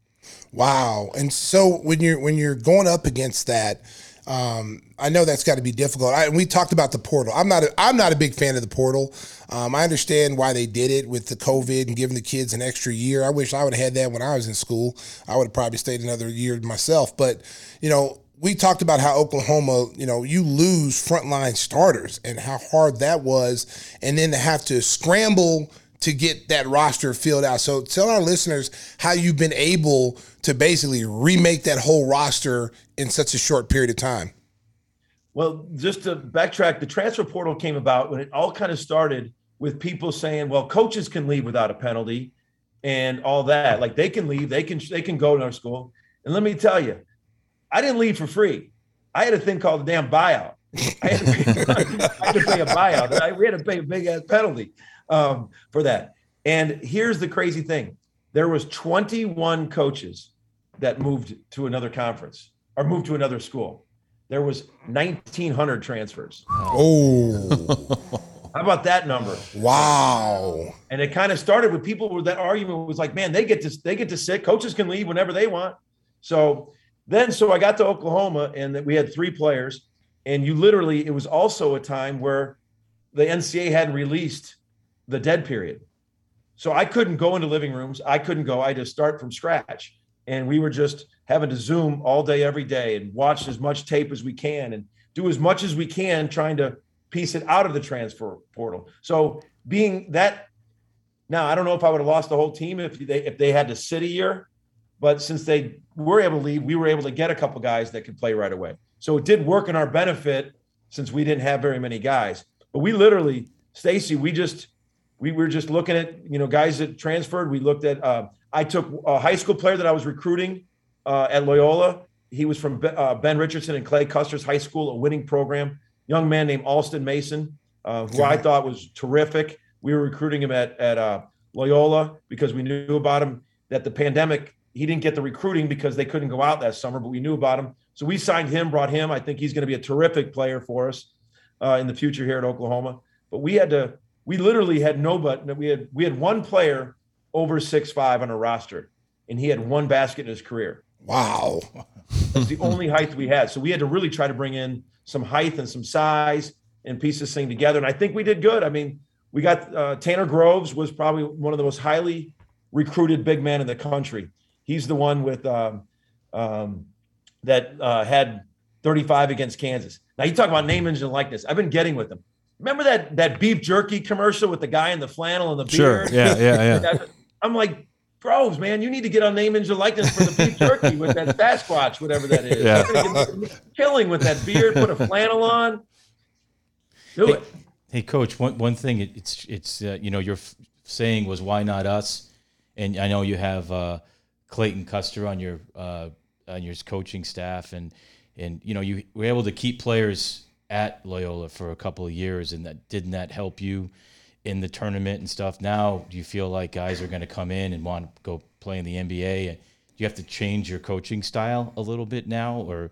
Wow! And so when you're when you're going up against that um, I know that's got to be difficult. I, we talked about the portal. I'm not. A, I'm not a big fan of the portal. Um, I understand why they did it with the COVID and giving the kids an extra year. I wish I would have had that when I was in school. I would have probably stayed another year myself. But you know, we talked about how Oklahoma, you know, you lose frontline starters and how hard that was, and then to have to scramble to get that roster filled out. So tell our listeners how you've been able to basically remake that whole roster in such a short period of time. Well, just to backtrack, the transfer portal came about when it all kind of started with people saying, "Well, coaches can leave without a penalty," and all that. Like they can leave, they can they can go to our school. And let me tell you, I didn't leave for free. I had a thing called the damn buyout. I had to pay, *laughs* had to pay a buyout. We had to pay a big ass penalty um, for that. And here's the crazy thing: there was 21 coaches that moved to another conference or moved to another school. There was 1,900 transfers. Oh, *laughs* How about that number? wow. And it kind of started with people with that argument was like, man, they get to they get to sit. Coaches can leave whenever they want. So then, so I got to Oklahoma, and that we had three players, and you literally, it was also a time where the NCAA hadn't released the dead period, so I couldn't go into living rooms. I couldn't go. I had to start from scratch, and we were just having to Zoom all day, every day, and watch as much tape as we can, and do as much as we can, trying to piece it out of the transfer portal. So being that now, I don't know if I would have lost the whole team if they if they had to sit a year, but since they were able to leave, we were able to get a couple guys that could play right away. So it did work in our benefit since we didn't have very many guys. But we literally, Stacy, we just we were just looking at you know guys that transferred. We looked at. Uh, I took a high school player that I was recruiting uh, at Loyola. He was from uh, Ben Richardson and Clay Custer's high school, a winning program. Young man named Alston Mason, uh, who I thought was terrific. We were recruiting him at at uh, Loyola because we knew about him. That the pandemic, he didn't get the recruiting because they couldn't go out that summer, but we knew about him. So we signed him, brought him. I think he's going to be a terrific player for us uh, in the future here at Oklahoma. But we had to, we literally had no nobody. We had we had one player over six five on a roster, and he had one basket in his career. Wow. That's the only height we had. So we had to really try to bring in some height and some size and piece this thing together. And I think we did good. I mean, we got uh, Tanner Groves was probably one of the most highly recruited big men in the country. He's the one with um, um, that uh, had 35 against Kansas. Now you talk about name, image, and likeness. I've been getting with him. Remember that that beef jerky commercial with the guy in the flannel and the Sure. Yeah, yeah, yeah. *laughs* I'm like, Groves, man, you need to get on name, and likeness for the beef *laughs* jerky with that Sasquatch, whatever that is. Yeah. Killing with that beard. Put a flannel on. Do Hey, it. hey, coach. One one thing it, it's it's uh, you know your f- saying was why not us, and I know you have uh, Clayton Custer on your uh, on your coaching staff, and and you know you were able to keep players at Loyola for a couple of years, and that didn't that help you in the tournament and stuff? Now, do you feel like guys are going to come in and want to go play in the NBA? Do you have to change your coaching style a little bit now, or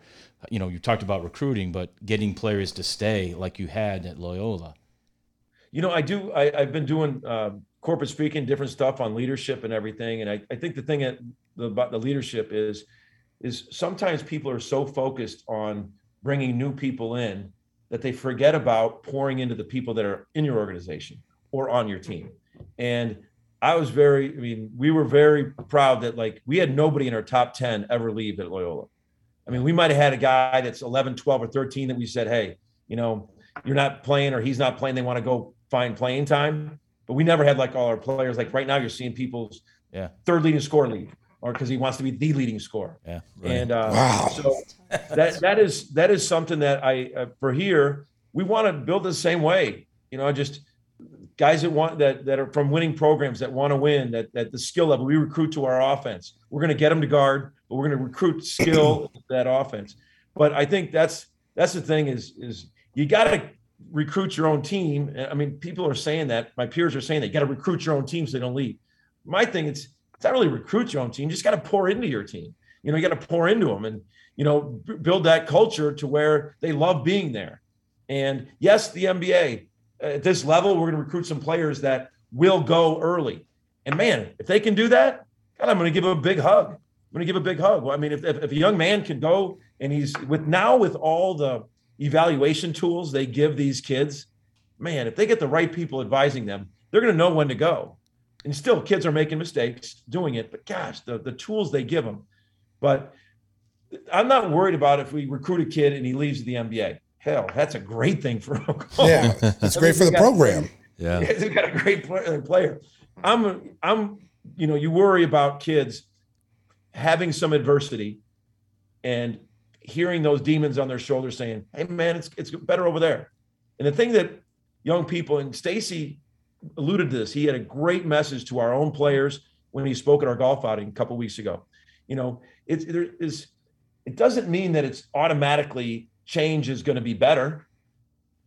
you know you talked about recruiting, but getting players to stay like you had at Loyola? You know, I do. I, I've been doing um, corporate speaking, different stuff on leadership and everything. And I, I think the thing that, about the leadership is, is sometimes people are so focused on bringing new people in that they forget about pouring into the people that are in your organization or on your team. And I was very, I mean, we were very proud that like we had nobody in our top 10 ever leave at Loyola. I mean, we might have had a guy that's 11, 12, or 13 that we said, hey, you know, you're not playing or he's not playing. They want to go find playing time. But we never had like all our players. Like right now, you're seeing people's Yeah. third leading score leave or because he wants to be the leading scorer. Yeah. And uh, Wow. so that that is that is something that I uh, for here we want to build the same way. You know, just guys that want that that are from winning programs that want to win that that the skill level we recruit to our offense. We're going to get them to guard, but we're going to recruit skill that offense. But I think that's that's the thing is is you got to recruit your own team. I mean, people are saying that. My peers are saying you got to recruit your own team so they don't leave. My thing is it's not really recruit your own team. You just got to pour into your team. You know, you got to pour into them and you know build that culture to where they love being there. And yes, the NBA Uh, at this level, we're going to recruit some players that will go early. And man, if they can do that, God, I'm going to give a big hug. I'm going to give a big hug. I mean, if, if, if a young man can go and he's with now with all the evaluation tools they give these kids, man, if they get the right people advising them, they're going to know when to go. And still, kids are making mistakes doing it, but gosh, the, the tools they give them. But I'm not worried about if we recruit a kid and he leaves the NBA. Hell, that's a great thing for *laughs* Oklahoma. Yeah, *laughs* it's great for the program. Yeah. *laughs* Yeah, they've got a great player. Uh, player. I'm, I'm, you know, you worry about kids having some adversity, and hearing those demons on their shoulders saying, "Hey, man, it's it's better over there." And the thing that young people and Stacy alluded to this, he had a great message to our own players when he spoke at our golf outing a couple weeks ago. You know, it's there is it doesn't mean that it's automatically change is going to be better.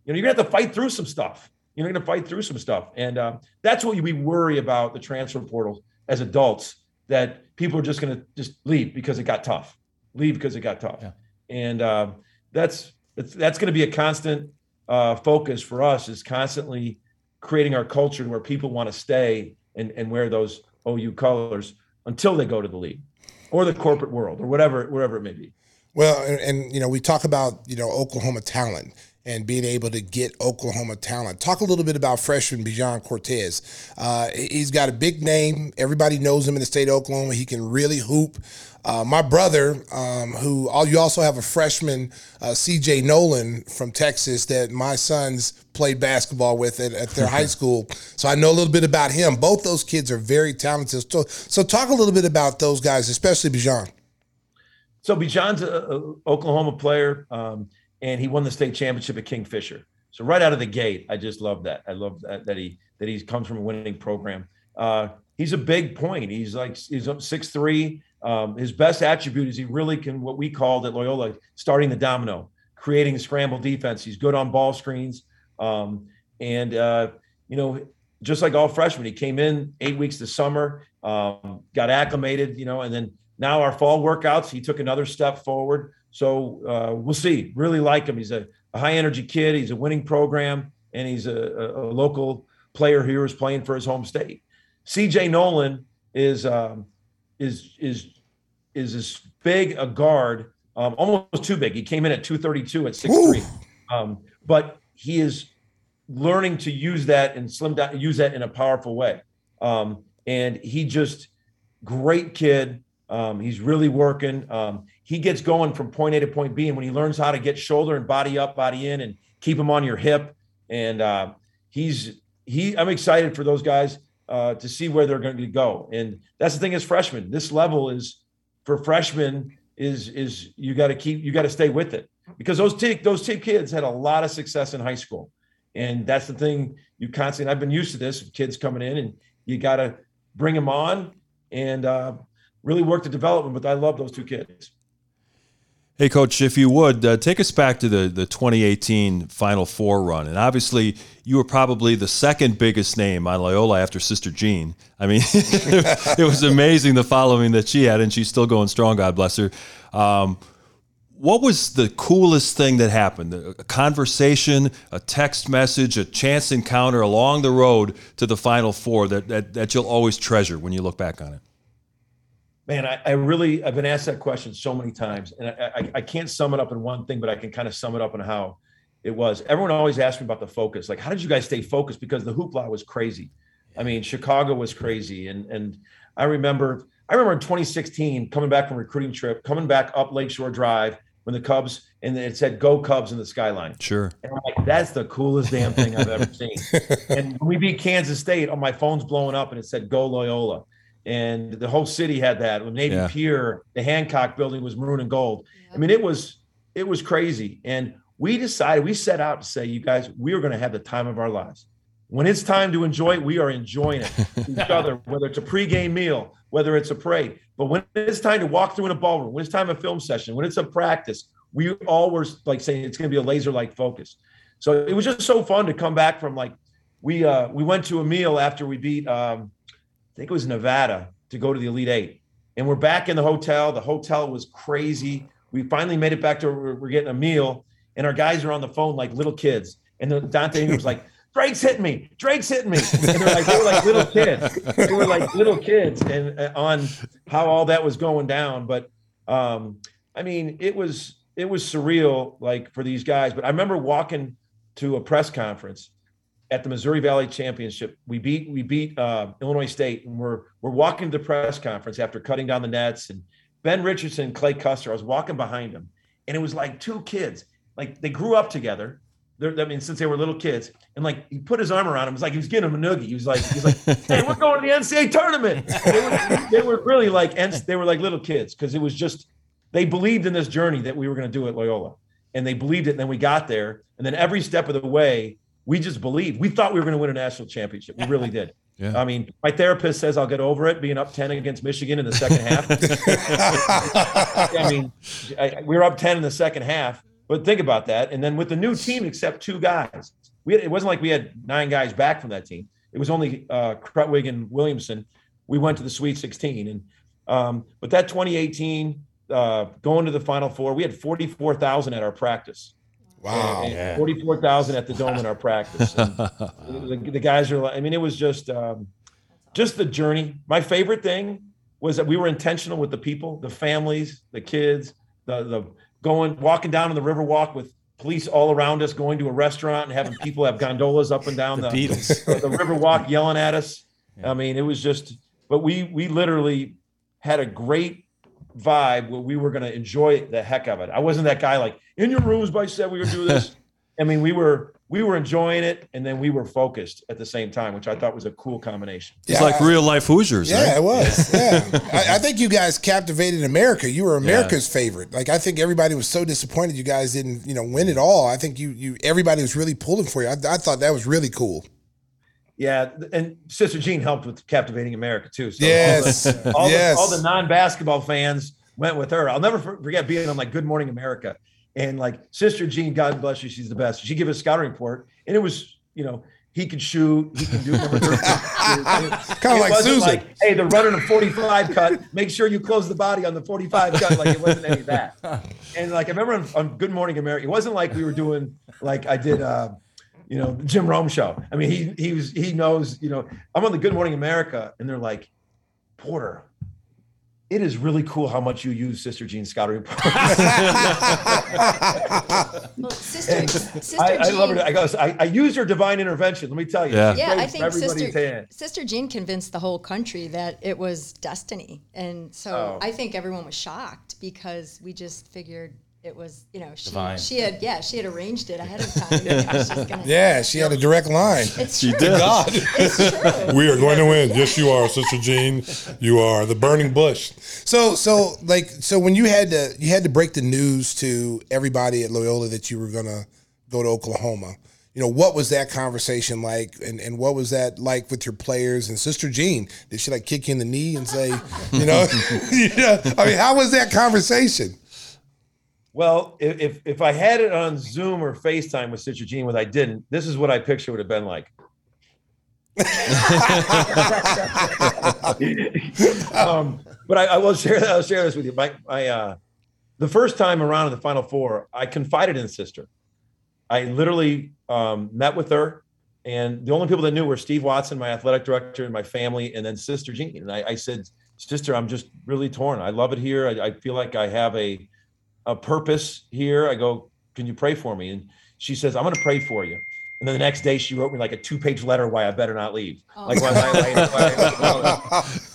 You know, you're going to have to fight through some stuff. You're going to fight through some stuff, and uh, that's what we worry about the transfer portal as adults. That people are just going to just leave because it got tough, leave because it got tough, yeah. and uh, that's that's, that's going to be a constant uh, focus for us. Is constantly creating our culture where people want to stay and, and wear those OU colors until they go to the league or the corporate world or whatever wherever it may be. Well, and, and, you know, we talk about you know Oklahoma talent and being able to get Oklahoma talent. Talk a little bit about freshman Bijan Cortes. Uh, he's got a big name. Everybody knows him in the state of Oklahoma. He can really hoop. Uh, my brother, um, who all, you also have a freshman, uh, C.J. Noland from Texas, that my sons played basketball with at, at their high *laughs* school. So I know a little bit about him. Both those kids are very talented. So, so talk a little bit about those guys, especially Bijan. So Bijan's an Oklahoma player, um, and he won the state championship at Kingfisher. So right out of the gate, I just love that. I love that, that he that he comes from a winning program. Uh, he's a big point. He's like he's six three. Um, his best attribute is he really can what we called at Loyola starting the domino, creating scramble defense. He's good on ball screens, um, and uh, you know, just like all freshmen, he came in eight weeks this summer, um, got acclimated, you know, and then now our fall workouts, he took another step forward. So uh, we'll see. Really like him. He's a, a, high energy kid. He's a winning program, and he's a, a, a local player here who's playing for his home state. CJ Noland is um, is is is as big a guard, um, almost too big. He came in at 232 at 6'3. Um, but he is learning to use that and slim down, use that in a powerful way. Um, and he just great kid. Um, he's really working. Um, he gets going from point A to point B, and when he learns how to get shoulder and body up, body in, and keep him on your hip, and uh, he's he. I'm excited for those guys uh, to see where they're going to go. And that's the thing as freshmen. This level is for freshmen is is you got to keep you got to stay with it because those t- those two kids had a lot of success in high school, and that's the thing you constantly. I've been used to this kids coming in, and you got to bring them on and uh, really work the development. But I love those two kids. Hey, Coach, if you would uh, take us back to the, the 2018 Final Four run. And obviously, you were probably the second biggest name on Loyola after Sister Jean. I mean, *laughs* it was amazing the following that she had, and she's still going strong, God bless her. Um, what was the coolest thing that happened? A conversation, a text message, a chance encounter along the road to the Final Four that, that, that you'll always treasure when you look back on it? Man, I, I, really I've been asked that question so many times, and I, I, I, can't sum it up in one thing, but I can kind of sum it up in how it was. Everyone always asked me about the focus, like how did you guys stay focused? Because the hoopla was crazy. I mean, Chicago was crazy, and and I remember I remember in 2016 coming back from recruiting trip, coming back up Lakeshore Drive when the Cubs and it said "Go Cubs" in the skyline. Sure. And I'm like, that's the coolest damn thing I've ever seen. *laughs* and when we beat Kansas State, on oh, my phone's blowing up and it said "Go Loyola." And the whole city had that. Navy yeah. Pier, the Hancock building was maroon and gold. I mean, it was it was crazy. And we decided, we set out to say, you guys, we are going to have the time of our lives. When it's time to enjoy it, we are enjoying it *laughs* each other, whether it's a pregame meal, whether it's a parade. But when it's time to walk through in a ballroom, when it's time a film session, when it's a practice, we all were like saying it's going to be a laser-like focus. So it was just so fun to come back from like we uh we went to a meal after we beat um think it was Nevada, to go to the Elite Eight. And we're back in the hotel. The hotel was crazy. We finally made it back to we're getting a meal, and our guys are on the phone like little kids. And the Donte was like, *laughs* Drake's hitting me. Drake's hitting me. And they're like, they were like little kids. They were like little kids, and uh, on how all that was going down. But um, I mean, it was it was surreal, like for these guys. But I remember walking to a press conference, at the Missouri Valley Championship. We beat we beat uh, Illinois State, and we're we're walking to the press conference after cutting down the nets. And Ben Richardson, and Clay Custer, I was walking behind them, and it was like two kids, like they grew up together. They're, I mean, since they were little kids, and like he put his arm around him, it was like he was getting him a noogie. He was like, he's like, *laughs* "Hey, we're going to the NCAA tournament." They were, they were really like, they were like little kids because it was just they believed in this journey that we were going to do at Loyola, and they believed it. And then we got there, and then every step of the way, we just believed. We thought we were going to win a national championship. We really did. *laughs* Yeah. I mean, my therapist says I'll get over it being up 10 against Michigan in the second half. *laughs* *laughs* I mean, I, we were up 10 in the second half, but think about that. And then with the new team, except two guys, we had, it wasn't like we had nine guys back from that team. It was only uh, and Williamson. We went to the Sweet 16. And um, but that 2018, uh, going to the Final Four, we had 44,000 at our practice. Wow. And Yeah. 44,000 at the dome in our practice. And *laughs* the, the guys are like, I mean, it was just, um, just the journey. My favorite thing was that we were intentional with the people, the families, the kids, the, the going, walking down on the river walk with police all around us, going to a restaurant and having people have gondolas up and down *laughs* The the, Beatles. the, the river walk yelling at us. I mean, it was just, but we, we literally had a great vibe where we were going to enjoy the heck of it. I wasn't that guy like in your rooms, but I said we were going do this. *laughs* I mean, we were, we were enjoying it and then we were focused at the same time, which I thought was a cool combination. It's Yeah, like real life Hoosiers, Yeah, right? it was. *laughs* Yeah, I, I think you guys captivated America. You were America's favorite. Like I think everybody was so disappointed you guys didn't, you know, win it all. I think you, you, everybody was really pulling for you. I, I thought that was really cool. Yeah, and Sister Jean helped with captivating America too. So Yes, all the, all, yes. the, all the non-basketball fans went with her. I'll never forget being on like Good Morning America, and like Sister Jean, God bless you, she's the best. She gave us a scouting report, and it was you know he could shoot, he can do 13. *laughs* Kinda like wasn't Susan. Like, hey, they're running a 45 cut. Make sure you close the body on the 45 cut. Like it wasn't any of that. *laughs* And like I remember on, on Good Morning America, it wasn't like we were doing like I did. uh you know, the Jim Rome show. I mean, he he was he knows, you know, I'm on the Good Morning America, and they're like, Porter, it is really cool how much you use Sister Jean Scouting *laughs* report. Well, sister, sister I, I Jean, love her. I goes, I, I use her divine intervention. Let me tell you. Yeah. Yeah, I think sister sister Jean convinced the whole country that it was destiny, and so Oh. I think everyone was shocked because we just figured it was, you know, she, Divine. she had yeah she had arranged it ahead of time. You know, she's gonna, Yeah, she had a direct line. it's She true. did. God. It's true. *laughs* We are going to win. Yes, you are, Sister Jean. You are the burning bush. So, so like, so when you had to, you had to break the news to everybody at Loyola that you were gonna go to Oklahoma. You know, what was that conversation like, and, and what was that like with your players and Sister Jean? Did she like kick you in the knee and say, you know, *laughs* you know, I mean, how was that conversation? Well, if, if I had it on Zoom or FaceTime with Sister Jean, what I didn't, this is what I picture would have been like. *laughs* um, but I, I will share that. I'll share this with you. My, my uh, the first time around in the Final Four, I confided in Sister. I literally um, met with her, and the only people that knew were Steve Watson, my athletic director, and my family, and then Sister Jean. And I, I said, "Sister, I'm just really torn. I love it here. I, I feel like I have a a purpose here." I go, "Can you pray for me?" And she says, "I'm going to pray for you." And then the next day, she wrote me like a two-page letter why I better not leave, like why, why, why-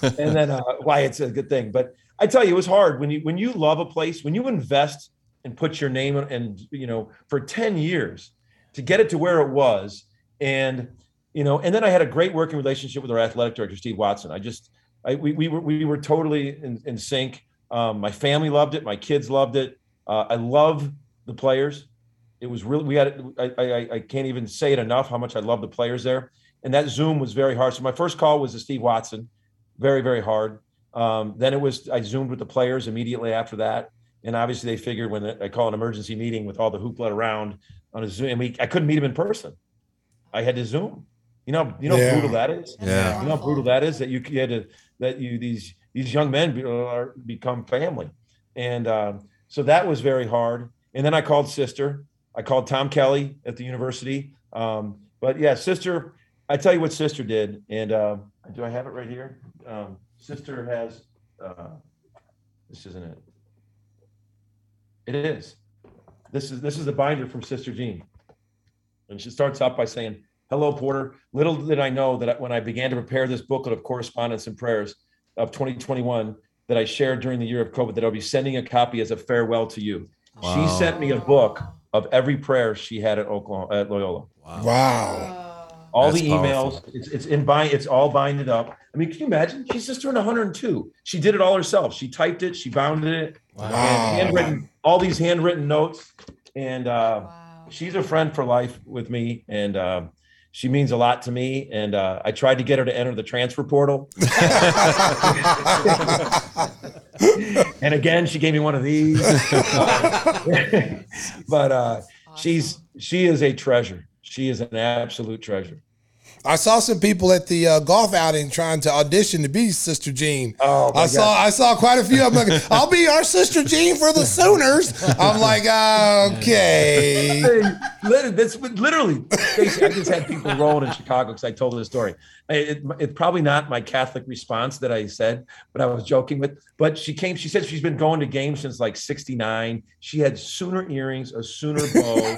why- *laughs* and then uh, why it's a good thing. But I tell you, it was hard when you when you love a place, when you invest and put your name and you know for ten years to get it to where it was, and you know, and then I had a great working relationship with our athletic director, Steve Watson. I just I, we, we were we were totally in, in sync. Um, my family loved it. My kids loved it. Uh, I love the players. It was really we had. I, I I can't even say it enough how much I love the players there. And that Zoom was very hard. So my first call was to Steve Watson, very very hard. Um, then it was I zoomed with the players immediately after that. And obviously they figured when I call an emergency meeting with all the hoopla around on a Zoom, and we, I couldn't meet him in person. I had to Zoom. You know, you know Yeah. brutal that is. Yeah. You know how brutal that is that you, you had to that you these these young men be, are become family, and um, so that was very hard. And then I called sister. I called Tom Kelly at the university. Um, but yeah, sister. I tell you what sister did, and uh, do I have it right here? Um, sister has. Uh, this isn't it. It is. This is this is the binder from Sister Jean, and she starts out by saying, "Hello, Porter. Little did I know that when I began to prepare this booklet of correspondence and prayers of 2021 that I shared during the year of COVID, that I'll be sending a copy as a farewell to you." She sent me a book of every prayer she had at Oklahoma at Loyola. Wow. all That's the emails. It's it's in bind. It's all binded up. I mean, can you imagine? She's just turned 102. She did it all herself. She typed it. She bounded it. and handwritten all these handwritten notes, and uh, Wow. she's a friend for life with me, and uh, she means a lot to me. And uh, I tried to get her to enter the transfer portal, *laughs* and again, she gave me one of these. *laughs* *laughs* but uh, she's she is a treasure. She is an absolute treasure. I saw some people at the uh, golf outing trying to audition to be Sister Jean. Oh, my I saw God. I saw quite a few. I'm like, *laughs* I'll be our Sister Jean for the Sooners. I'm like, okay. Hey, lit- literally. I just had people rolling in Chicago because I told them the story. It, it's probably not my Catholic response that I said, but I was joking with. But she came. She said she's been going to games since like '69. She had Sooner earrings, a Sooner bow.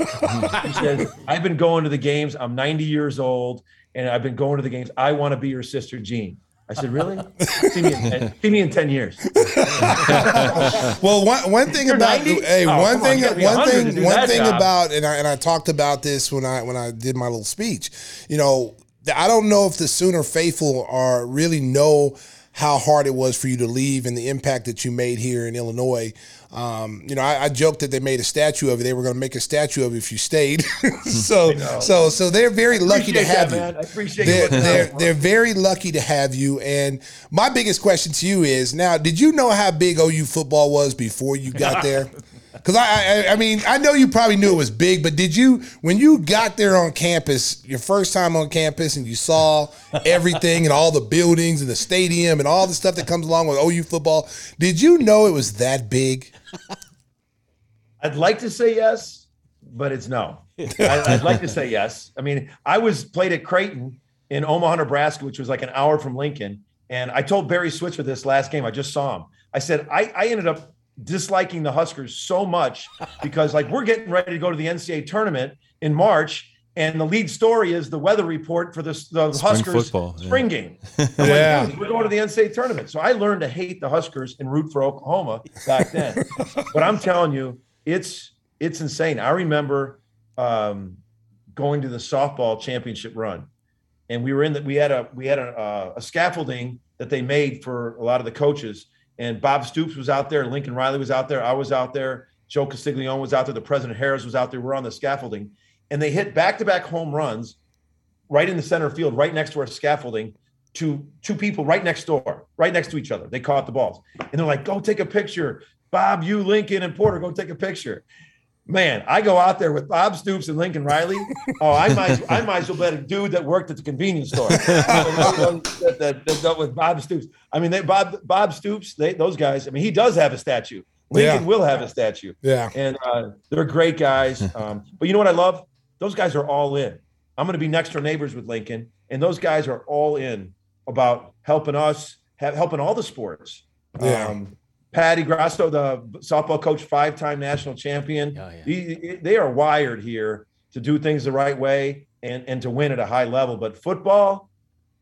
she said, "I've been going to the games. I'm 90 years old, and I've been going to the games. I want to be your sister, Jean." I said, "Really? see, me in 10, see me in 10 years." *laughs* Well, one one thing You're about 90? hey, Oh, one on, thing be one thing one thing job. about and I and I talked about this when I when I did my little speech. You know, I don't know if the Sooner faithful are really know how hard it was for you to leave and the impact that you made here in Illinois. Um, you know, I, I joked that they made a statue of you. They were going to make a statue of you if you stayed. *laughs* so, so, so they're very lucky to Appreciate that, have you. man. I appreciate They're, you. they're, they're very lucky to have you. And my biggest question to you is now, did you know how big OU football was before you got *laughs* there? Because I, I, I mean, I know you probably knew it was big, but did you, when you got there on campus, your first time on campus, and you saw everything and all the buildings and the stadium and all the stuff that comes along with OU football, did you know it was that big? I'd like to say yes, but it's no. I, I'd like to say yes. I mean, I was played at Creighton in Omaha, Nebraska, which was like an hour from Lincoln. And I told Barry Switzer this last game. I just saw him. I said, I, I ended up disliking the Huskers so much because, like, we're getting ready to go to the NCAA tournament in March. And the lead story is the weather report for this, the Spring Huskers football, yeah. spring game. *laughs* I'm like, Yeah. We're going to the NCAA tournament. So I learned to hate the Huskers and root for Oklahoma back then. *laughs* but I'm telling you, it's it's insane. I remember um, going to the softball championship run, and we were in that. We had a we had a, uh, a scaffolding that they made for a lot of the coaches. And Bob Stoops was out there, Lincoln Riley was out there, I was out there, Joe Castiglione was out there, the President Harroz was out there. We're on the scaffolding, and they hit back to back home runs right in the center field, right next to our scaffolding, to two people right next door, right next to each other. They caught the balls, and they're like, "Go take a picture, Bob, you, Lincoln, and Porter. Go take a picture." Man, I go out there with Bob Stoops and Lincoln Riley. *laughs* Oh, I might, I might as well bet a dude that worked at the convenience store *laughs* that, that, that dealt with Bob Stoops. I mean, they, Bob Bob Stoops, they, those guys. I mean, he does have a statue. Lincoln Yeah. will have a statue Yeah. and uh, they're great guys. *laughs* Um, but you know what I love? Those guys are all in. I'm going to be next door neighbors with Lincoln, and those guys are all in about helping us, have, helping all the sports. Yeah. Um, Patty Gasso, the softball coach, five-time national champion. Oh, yeah. He- they are wired here to do things the right way and and to win at a high level. But football,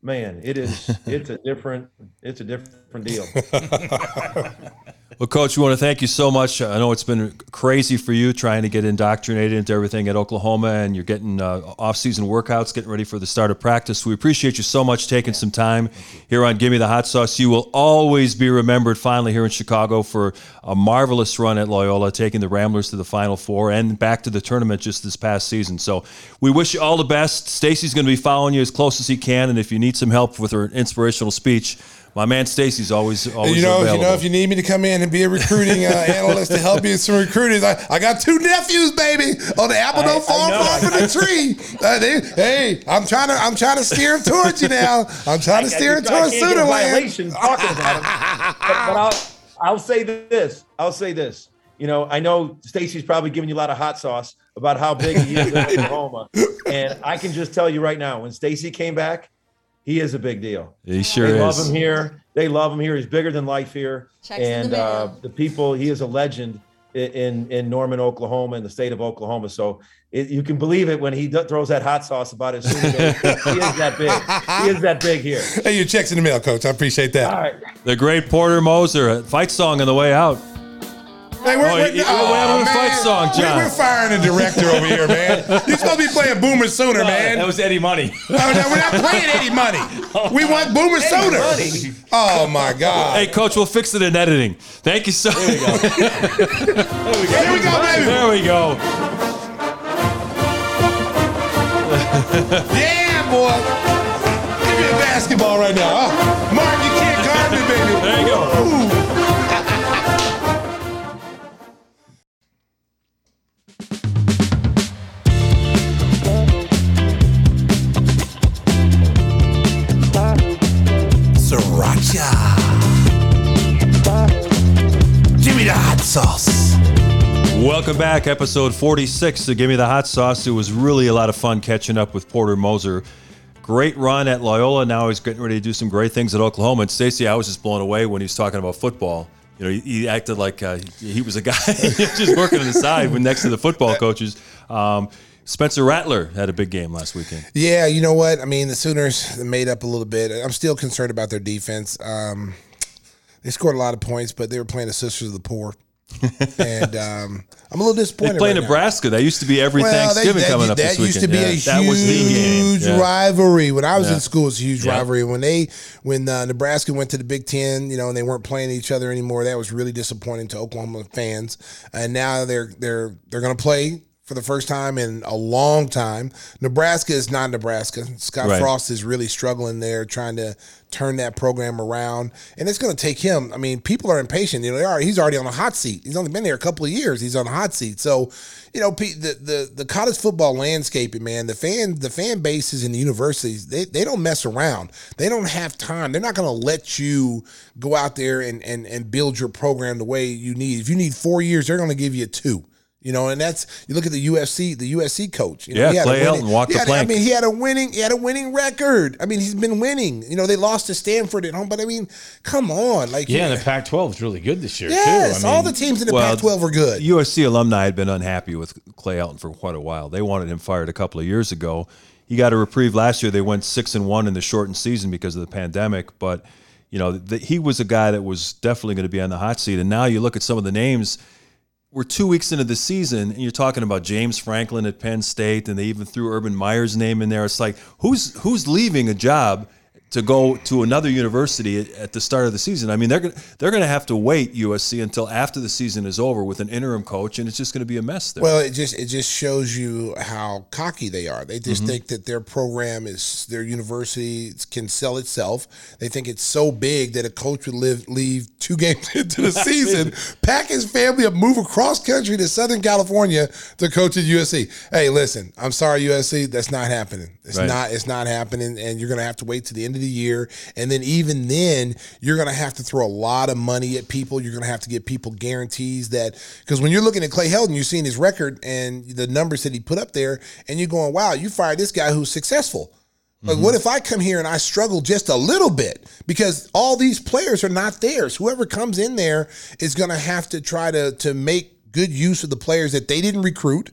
man, it is *laughs* it's a different it's a different deal. *laughs* Well, Coach, we want to thank you so much. I know it's been crazy for you trying to get indoctrinated into everything at Oklahoma, and you're getting uh, off-season workouts, getting ready for the start of practice. We appreciate you so much taking some time here on Give Me the Hot Sauce. You will always be remembered finally here in Chicago for a marvelous run at Loyola, taking the Ramblers to the Final Four and back to the tournament just this past season. So we wish you all the best. Stacy's going to be following you as close as he can, and if you need some help with her inspirational speech, my man Stacy's always always you know, available. you know, if you need me to come in and be a recruiting uh, *laughs* analyst to help you with some recruiting, I, I got two nephews, baby, on the apple I- don't fall far from the *laughs* tree. Uh, they, hey, I'm trying to, I'm trying to steer them towards you now. I'm trying to steer them I towards can't get a Suderland. talking about him. but, but I'll, I'll say this. I'll say this. You know, I know Stacy's probably giving you a lot of hot sauce about how big he is in *laughs* Oklahoma, and I can just tell you right now, when Stacy came back, he is a big deal. He sure is. they is. love him here. They love him here. He's bigger than life here, Checks and the uh, the people. He is a legend in in Norman, Oklahoma, in the state of Oklahoma. So it, you can believe it when he d- throws that hot sauce about his. Sooner days. he is that big. He is that big here. Hey, your checks in the mail, coach. I appreciate that. All right. The great Porter Moser, fight song on the way out. Hey, we're, Oh, we're, you- we're having a oh, fight song, We- John. We're firing a director over here, man. You're supposed to be playing Boomer Sooner, man. That was Eddie Money. Oh, no, we're not playing Eddie Money. *laughs* We want Boomer Sooner. Oh my God. Hey, coach, we'll fix it in editing. Thank you so much. *laughs* Here we go, there we go baby. There we go. Yeah, boy. Give me a basketball right now. Oh, Welcome back, episode 46 to Give Me the Hot Sauce. It was really a lot of fun catching up with Porter Moser. Great run at Loyola. Now he's getting ready to do some great things at Oklahoma. And Stacey, I was just blown away when he was talking about football. You know, he, he acted like uh, he was a guy *laughs* *laughs* just working on the side when next to the football coaches. Um, Spencer Rattler had a big game last weekend. Yeah, you know what? I mean, the Sooners made up a little bit. I'm still concerned about their defense. Um, they scored a lot of points, but they were playing the Sisters of the Poor. And um, I'm a little They disappointed. play right now. Nebraska. That used to be every Well, they- Thanksgiving that, coming up that this weekend. used to be Yeah, a that was the game. huge Yeah. rivalry when I was Yeah. in school. It was a huge rivalry when they when uh, Nebraska went to the Big Ten. You know, and they weren't playing each other anymore. That was really disappointing to Oklahoma fans. And now they're they're they're going to play. For the first time in a long time, Nebraska is not Nebraska. Scott Right. Frost is really struggling there, trying to turn that program around, and it's going to take him. I mean, people are impatient. You know, they are. He's already on the hot seat. He's only been there a couple of years. He's on the hot seat. So, you know, the the, the college football landscape, man, the fan the fan bases in the universities, they, they don't mess around. They don't have time. They're not going to let you go out there and and and build your program the way you need. If you need four years, they're going to give you two. You know, and that's you look at the USC, the USC coach. You know, Yeah, he had a Clay winning- Helton walked he the had- I mean, he had a winning, he had a winning record. I mean, he's been winning. You know, they lost to Stanford at home, but I mean, come on, like Yeah, and the Pac-12 is really good this year yes, too. I all the teams in the Well, Pac-12 were good. USC alumni had been unhappy with Clay Helton for quite a while. They wanted him fired a couple of years ago. He got a reprieve last year. They went six and one in the shortened season because of the pandemic. But you know, the, he was a guy that was definitely going to be on the hot seat. And now you look at some of the names. We're two weeks into the season, and you're talking about James Franklin at Penn State, and they even threw Urban Meyer's name in there. It's like who's who's leaving a job to go to another university at, the start of the season. I mean, they're gonna they're gonna have to wait USC until after the season is over with an interim coach, and it's just gonna be a mess there. Well, it just it just shows you how cocky they are. They Mm-hmm. just think that their program is their university can sell itself. They think it's so big that a coach would live leave two *laughs* games into the *laughs* season, pack his family up, move across country to Southern California to coach at USC. Hey, listen, I'm sorry, USC, that's not happening. It's Right. not it's not happening, and you're gonna have to wait to the end of the year, and then even then, you're gonna have to throw a lot of money at people. You're gonna have to get people guarantees that because when you're looking at Clay Helton, you're seeing his record and the numbers that he put up there, and you're going, "Wow, you fired this guy who's successful." Like, mm-hmm. what if I come here and I struggle just a little bit because all these players are not theirs? Whoever comes in there is going to have to try to to make good use of the players that they didn't recruit,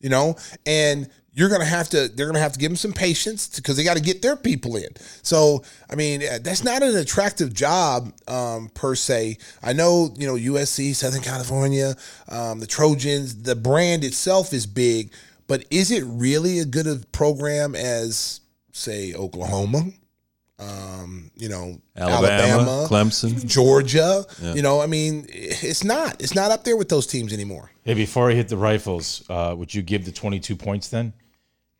you know, and you're going to have to they're going to have to give them some patience because they got to get their people in. So, I mean, uh, that's not an attractive job um, per se. I know, you know, USC, Southern California, um, the Trojans, the brand itself is big, but is it really a good a program as say Oklahoma, um, you know, Alabama, Clemson. Georgia. You know, I mean, it's not. It's not up there with those teams anymore. Hey, before I hit the rifles, uh, would you give the 22 points then?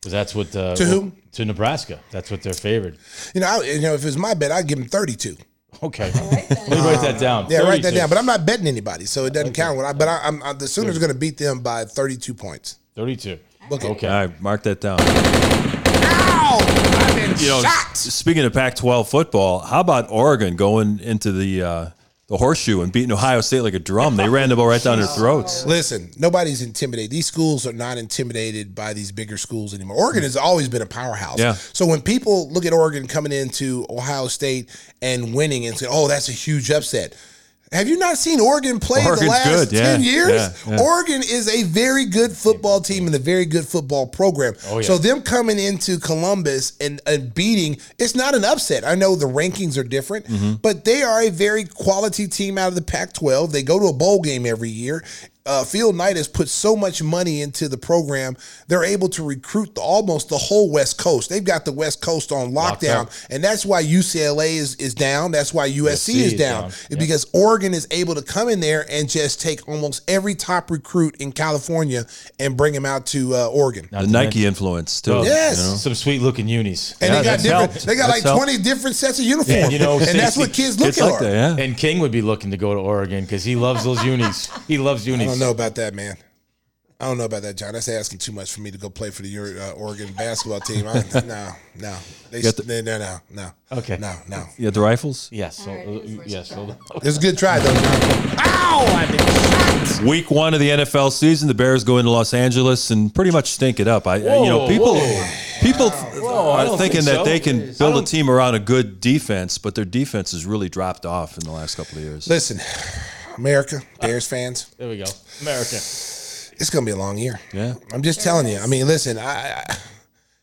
Because that's what uh, To who? To Nebraska. That's what they're favored. You know, I, you know, if it was my bet, I'd give them thirty-two. Okay, let me write that down. Yeah, write that 32. down. But I'm not betting anybody, so it doesn't count. What I, but I, I'm, I, the Sooners are going to beat them by thirty-two points. 32. Okay. Okay. All right, mark that down. Ow! I've been You know, shot. s- speaking of Pac-12 football, how about Oregon going into the uh, the horseshoe and beating Ohio State like a drum? They ran the ball right down their throats. Listen, nobody's intimidated. These schools are not intimidated by these bigger schools anymore. Oregon has always been a powerhouse. Yeah. So when people look at Oregon coming into Ohio State and winning and say, "Oh, that's a huge upset," Have you not seen Oregon play the last good, yeah, 10 years? yeah, yeah. Oregon is a very good football team and a very good football program. Oh, yeah. So them coming into Columbus and, and beating, it's not an upset. I know the rankings are different, Mm-hmm. but they are a very quality team out of the Pac 12. They go to a bowl game every year. Uh, Phil Knight has put so much money into the program. They're able to recruit the, almost the whole West Coast. They've got the West Coast on Locked lockdown, and that's why UCLA is, is down. That's why USC, USC is is down. down. It's Yep. Because Oregon is able to come in there and just take almost every top recruit in California and bring them out to uh, Oregon. Not The Nike mention- influence too. Oh, Yes. you know? Some sweet looking unis. And Yeah, they got different. helped. They got like helped. twenty different sets of uniforms. you know, and that's what kids look Kids at. like yeah. And King would be looking to go to Oregon because he loves those unis. He loves unis. Don't know about that, man. I don't know about that, John. That's asking too much for me to go play for the uh, Oregon basketball team. I, *laughs* no, no, they, got the- no, no, no, no. Okay. no, no. You had the rifles. Yes. so- All right, uh, it's yes. a hold try. on. It's a good try though. John. Ow! I've been shot. Week one of the NFL season, the Bears go into Los Angeles and pretty much stink it up. I, you know, people, whoa. people I are thinking think that so. they can build a team around a good defense, but their defense has really dropped off in the last couple of years. Listen, America, Bears fans, There we go. America. it's gonna be a long year. Yeah. I'm just telling you. I mean, listen, I,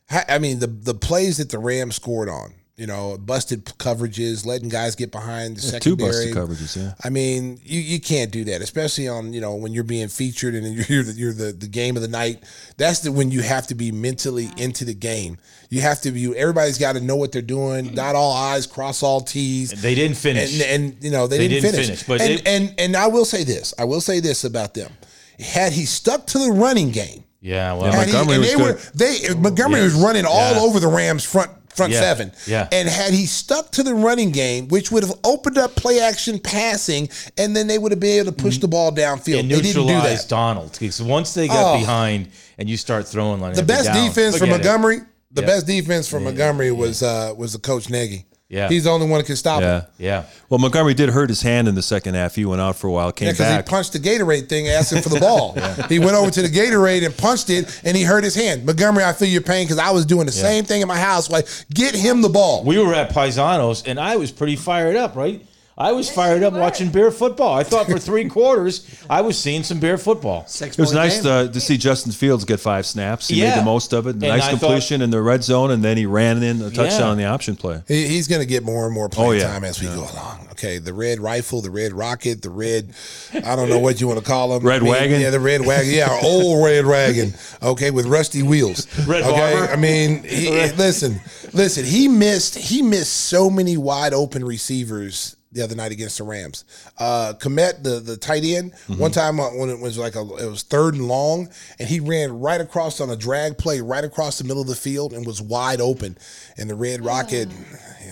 I, I mean the the plays that the Rams scored on, you know, busted coverages, letting guys get behind the Two secondary. busted coverages, yeah. I mean, you, you can't do that, especially on you know when you're being featured and *laughs* you're the, you're the, the game of the night. That's the when you have to be mentally into the game. You have to be. Everybody's got to know what they're doing. Dot all I's, cross all T's. They didn't finish. And, and you know they, They didn't, didn't finish. finish, but and, it- and and I will say this. I will say this about them. Had he stuck to the running game, yeah. Well. Yeah, had he- Montgomery and was they good. were they Montgomery Yes. was running all Yeah. over the Rams front front Yeah. seven. Yeah. And had he stuck to the running game, which would have opened up play action passing, and then they would have been able to push the ball downfield. and They didn't do that. Donald. Because once they got Oh. behind and you start throwing like The best down, defense for forget it. Montgomery, the Yeah. best defense for Montgomery was uh was the coach Nagy. Yeah. He's the only one that can stop Yeah. him. Yeah. Well, Montgomery did hurt his hand in the second half. He went out for a while, came Yeah, because he punched the Gatorade thing, asking for the *laughs* ball. He went over to the Gatorade and punched it, and he hurt his hand. Montgomery, I feel your pain because I was doing the same thing in my house. Like, get him the ball. We were at Paisanos and I was pretty fired up, right? I was fired up watching bear football. I thought for *laughs* three quarters I was seeing some bear football. Six It was nice to, to see Justin Fields get five snaps. He made the most of it. And nice I thought- completion in the red zone, and then he ran in a touchdown Yeah. on the option play. He, he's going to get more and more oh, playing Oh, yeah. time as we go along. Okay, the red rifle, the red rocket, the red, I don't know what you want to call him. Red I mean, wagon? Yeah, the red wagon. Yeah, our old red wagon. Okay, with rusty wheels. *laughs* Red okay, barber? I mean, he, *laughs* listen, listen. He missed. He missed so many wide open receivers the other night against the Rams. Uh, Kmet, the the tight end, Mm-hmm. one time when it was like a it was third and long, and he ran right across on a drag play, right across the middle of the field, and was wide open. And the red rocket.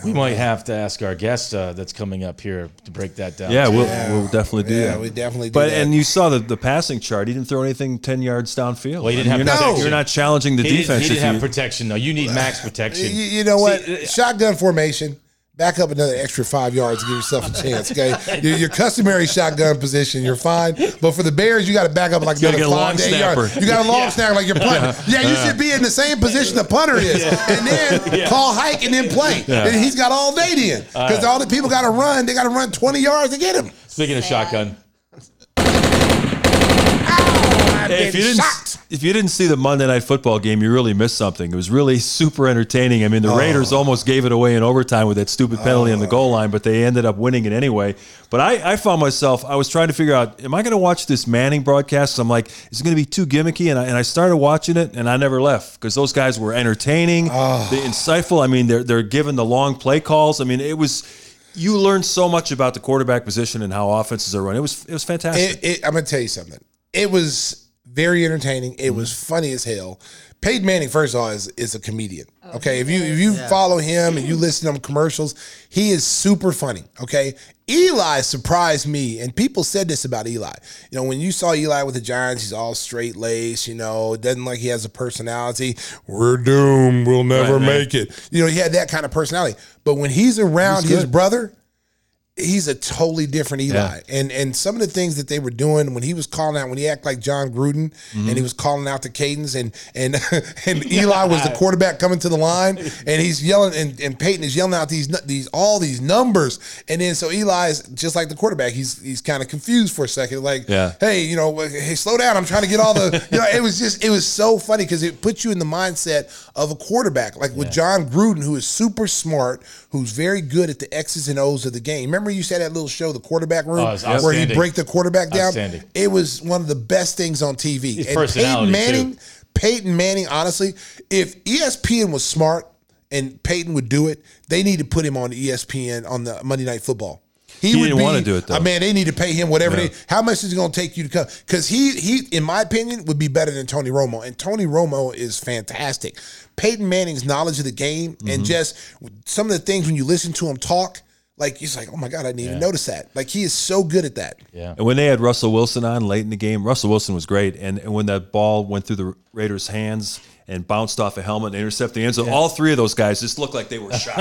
We might have to ask our guest uh, that's coming up here to break that down. Yeah, we'll, we'll definitely do Yeah, that. we definitely do But that. and you saw the, the passing chart. He didn't throw anything ten yards downfield. Well, he didn't I have you're not, you're not challenging the He didn't, defense he didn't have you. protection though. You need max protection. You, you know what? See, uh, Shotgun formation. Back up another extra five yards to give yourself a chance. Okay, *laughs* your, your customary shotgun position, you're fine. But for the Bears, you got to back up like another get long five to eight yards. You got a long snapper like you're punting. Yeah, you should be in the same position the punter is, and then *laughs* call hike and then play. And he's got all day then because all the people got to run. They got to run 20 yards to get him. Speaking of shotgun, Hey, if you didn't if you didn't see the Monday Night Football game, you really missed something. It was really super entertaining. I mean, Oh. the Raiders oh. almost gave it away in overtime with that stupid penalty on the goal oh. line, but they ended up winning it anyway. But I, I found myself I was trying to figure out, am I going to watch this Manning broadcast? I'm like, is it going to be too gimmicky? And I, and I started watching it, and I never left because those guys were entertaining, oh. they insightful. I mean, they're they're giving the long play calls. I mean, it was. You learned so much about the quarterback position and how offenses are run. It was it was fantastic. It, it, I'm gonna tell you something. It was very entertaining. It was funny as hell. Peyton Manning, first of all, is, is a comedian. Okay, if you if you follow him and you *laughs* listen to him commercials, he is super funny. Okay, Eli surprised me, and people said this about Eli. You know, when you saw Eli with the Giants, he's all straight laced. You know, doesn't like he has a personality. We're doomed. We'll never Right, make it. You know, he had that kind of personality. But when he's around He's his brother, he's a totally different Eli. And and some of the things that they were doing when he was calling out when he acted like Jon Gruden and he mm-hmm. was calling out the cadence and and *laughs* and *laughs* Eli was the quarterback coming to the line and he's yelling and, and Peyton is yelling out these these all these numbers. And then so Eli is just like the quarterback. He's he's kind of confused for a second like Yeah. hey you know hey slow down. I'm trying to get all the *laughs* you know it was just it was so funny because it puts you in the mindset of a quarterback like with Jon Gruden who is super smart who's very good at the X's and O's of the game. Remember you said that little show the quarterback room Oh, where he break the quarterback down it was one of the best things on TV His and Peyton Manning too. Peyton Manning honestly if ESPN was smart and Peyton would do it they need to put him on ESPN on the Monday Night Football He didn't wanna do it, though. I mean, they need to pay him whatever Yeah. they. How much is it going to take you to come? Because he he, in my opinion, would be better than Tony Romo, and Tony Romo is fantastic. Peyton Manning's knowledge of the game Mm-hmm. and just some of the things when you listen to him talk, like he's like, oh my god, I didn't even notice that. Like he is so good at that. Yeah. And when they had Russell Wilson on late in the game, Russell Wilson was great. And, and when that ball went through the Raiders' hands and bounced off a helmet and intercepted the end zone, all three of those guys just looked like they were *laughs* shot.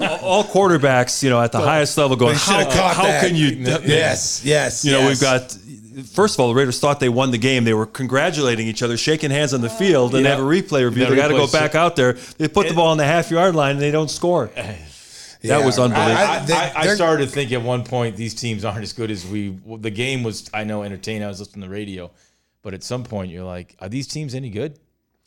all, all quarterbacks, you know, at the highest level going, They how, have how can you? Yes, yes. You know, yes. we've got. First of all, the Raiders thought they won the game. They were congratulating each other, shaking hands on the field, and they Yeah. have a replay review. They got to go back out there. They put the ball on the half yard line, and they don't score. *laughs* Yeah. That was unbelievable. I- I, they- I, I started to think at one point these teams aren't as good as we. The game was, I know, entertaining. I was listening to the radio, but at some point you're like, are these teams any good?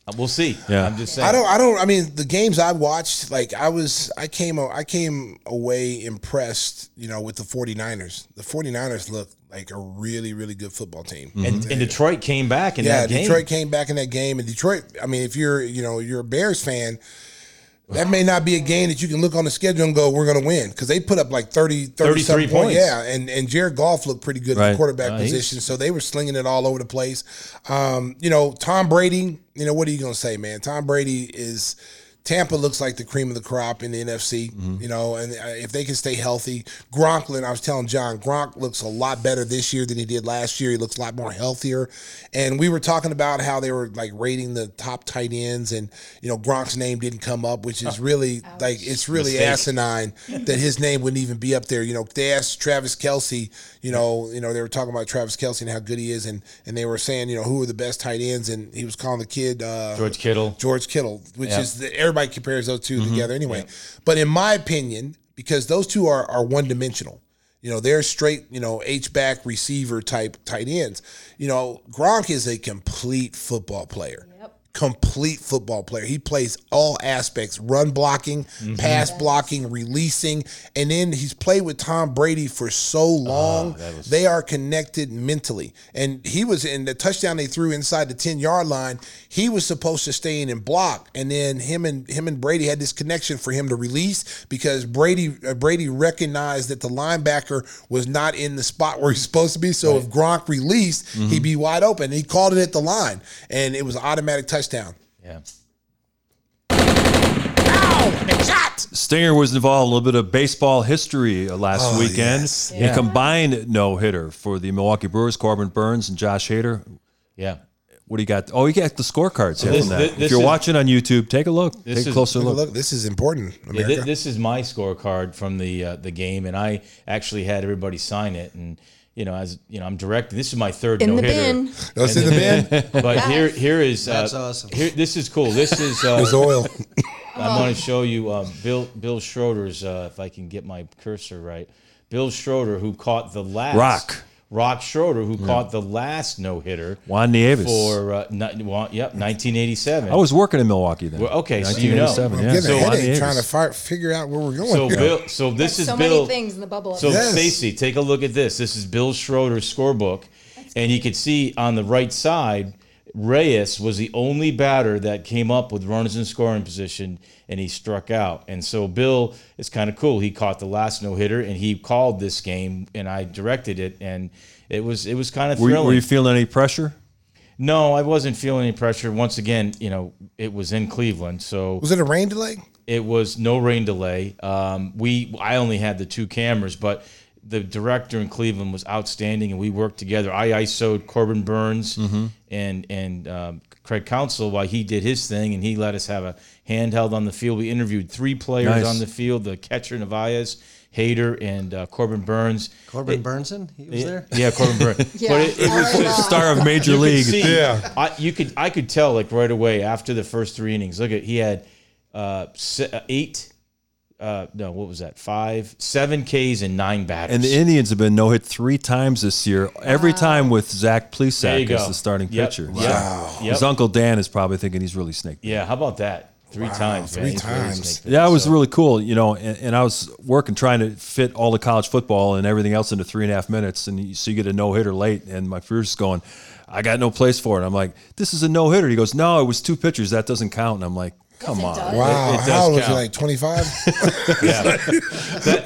Uh, We'll see. Yeah. I'm just saying. I don't. I don't. I mean, the games I watched, like I was, I came, I came away impressed. You know, with the 49ers. The 49ers look like a really, really good football team. And, and Detroit came back in yeah, that game. Detroit came back in that game, and Detroit. I mean, if you're, you know, you're a Bears fan. That may not be a game that you can look on the schedule and go, we're going to win. Because they put up like 30, 30 33 something points. points. Yeah. And, and Jared Goff looked pretty good at Right. the quarterback he's- position. So they were slinging it all over the place. Um, you know, Tom Brady, you know, what are you going to say, man? Tom Brady is. Tampa looks like the cream of the crop in the NFC, Mm-hmm. you know, and uh, if they can stay healthy, Gronklin, I was telling John, Gronk looks a lot better this year than he did last year. He looks a lot more healthier. And we were talking about how they were like rating the top tight ends, and you know, Gronk's name didn't come up, which is *laughs* really like it's really Mistake. asinine *laughs* that his name wouldn't even be up there. You know, they asked Travis Kelce, you know, you know, they were talking about Travis Kelce and how good he is, and and they were saying, you know, who are the best tight ends, and he was calling the kid uh, George Kittle. George Kittle, which Yeah. is the, everybody compares those 2 mm-hmm. together anyway. But in my opinion, because those two are are one dimensional, you know, they're straight, you know, H back receiver type tight ends. You know, Gronk is a complete football player. Complete football player. He plays all aspects: run blocking, mm-hmm. pass blocking, releasing, and then he's played with Tom Brady for so ah, long. they are connected mentally. And he was in the touchdown they threw inside the ten yard line. He was supposed to stay in and block, and then him and him and Brady had this connection for him to release because Brady uh, Brady recognized that the linebacker was not in the spot where he's supposed to be. So if Gronk released, he'd mm-hmm. be wide open. And he called it at the line, and it was automatic touchdown. Yeah. Ow! Shot. Stinger was involved in a little bit of baseball history uh, last Oh, weekend. yes. A combined no hitter for the Milwaukee Brewers, Corbin Burnes and Josh Hader. Yeah. What do you got? Oh, you got the scorecards here this- from that. this- if this you're is- watching on YouTube, take a look. Take This a is- closer Look, look. look, this is important, Yeah, America. this is my scorecard from the uh, the game, and I actually had everybody sign it. And you know, as you know, I'm directing. This is my third In no the hitter. bin. Those in the bin. *laughs* But here, here is uh, That's awesome. Here, this is cool. This is uh, There's oil. I'm going to show you um, Bill Bill Schroeder's. Uh, if I can get my cursor right, Bill Schroeder, who caught the last Rock. Rock Schroeder, who caught the last no hitter Juan Nieves. for uh, ni- well, yep 1987. I was working in Milwaukee then. Well, okay, so you know. 1987, I'm yeah. getting So a headache trying to fi- figure out where we're going. so here. Bill. So this is so Bill. many things in the bubble. So Yes. Stacy, take a look at this. This is Bill Schroeder's scorebook, and you can see on the right side, Reyes was the only batter that came up with runners in scoring position, and he struck out. And so Bill is kind of cool. He caught the last no hitter, and he called this game, and I directed it, and it was it was kind of Were, you- thrilling. were you feeling any pressure? no, I wasn't feeling any pressure. Once again, you know, it was in Cleveland, so was it a rain delay? it was no rain delay. Um, we I only had the two cameras, but the director in Cleveland was outstanding, and we worked together. I ISO'd Corbin Burnes and and um, Craig Counsell while he did his thing, and he let us have a handheld on the field. We interviewed three players Nice. on the field: the catcher Narváez, Hader, and uh, Corbin Burnes. Corbin It- Burnson, he was there. Yeah, Corbin Burnes. *laughs* Yeah, But it, it was I like that. Star of Major you could League. see- Yeah. I, you could I could tell like right away after the first three innings. Look at he had uh, uh, eight. Uh, no, what was that? Five, seven Ks and nine batters. And the Indians have been no hit three times this year. Every time with Zach There Plesac as the starting Yep, pitcher. Yep. So Yep. His uncle Dan is probably thinking he's really snaked. Yeah, how about that? Three times, man. three He's really times. snake Yeah, it was so- really cool, you know. And, and I was working trying to fit all the college football and everything else into three and a half minutes, and you, so you get a no hitter late, and my producer's going, "I got no place for it." I'm like, "This is a no hitter." He goes, "No, it was two pitchers. That doesn't count." And I'm like, "Come on." does. Wow. It- it does How old was he? Like 25? *laughs* Yeah.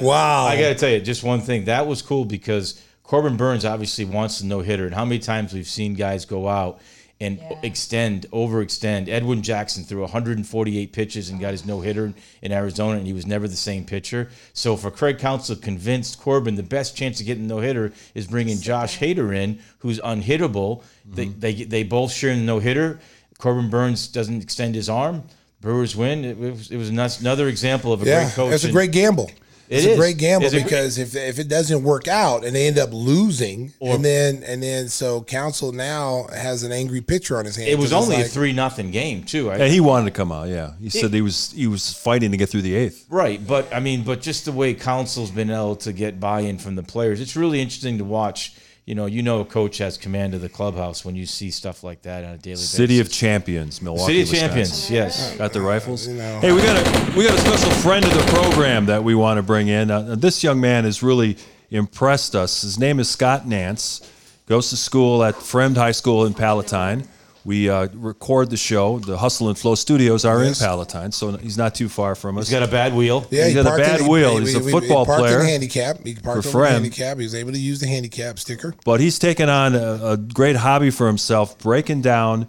*laughs* wow. I got to tell you, just one thing that was cool because Corbin Burnes obviously wants to no hitter, and how many times we've seen guys go out and Yeah. extend, overextend. Edwin Jackson threw 148 pitches and got his no hitter in Arizona, and he was never the same pitcher. So for Craig Counsell convinced Corbin the best chance of getting no hitter is bringing Josh Hader in, who's unhittable. They, mm-hmm. they they both share the no hitter. Corbin Burnes doesn't extend his arm. Brewers win. It was, it was another example of a yeah, great coach. it's a great gamble. It It's a is. great gamble It's a gr- because if if it doesn't work out and they end up losing, Or- and then and then so Counsell now has an angry pitcher on his hand. It was it's only a three nothing game too. I, And he wanted to come out. Yeah, he said he was he was fighting to get through the eighth. right, but I mean, but just the way Counsell's been able to get buy-in from the players, it's really interesting to watch. You know, you know, a coach has command of the clubhouse when you see stuff like that on a daily basis. City of Champions, Milwaukee. City of Wisconsin. Champions, yes. Got the rifles. know. Hey, we got a we got a special friend of the program that we want to bring in. Uh, this young man has really impressed us. His name is Scott Nance. Goes to school at Fremd High School in Palatine. We uh, record the show. The Hustle and Flow Studios are Yes. in Palatine, so he's not too far from us. He's got a bad wheel. Yeah, He's he got a bad in- wheel. he- He's a he- he football parked player In handicap. He parked for over Friend. handicap. He was able to use the handicap sticker. but he's taken on a, a great hobby for himself, breaking down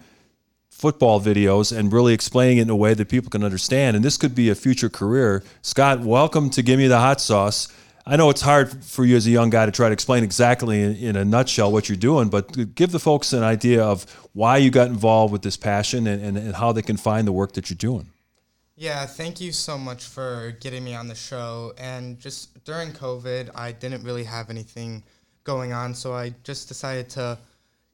football videos and really explaining it in a way that people can understand. And this could be a future career. Scott, welcome to Give Me the Hot Sauce. I know it's hard for you as a young guy to try to explain exactly in, in a nutshell what you're doing, but give the folks an idea of why you got involved with this passion and, and, and how they can find the work that you're doing. Yeah, thank you so much for getting me on the show. And just during COVID, I didn't really have anything going on, so I just decided to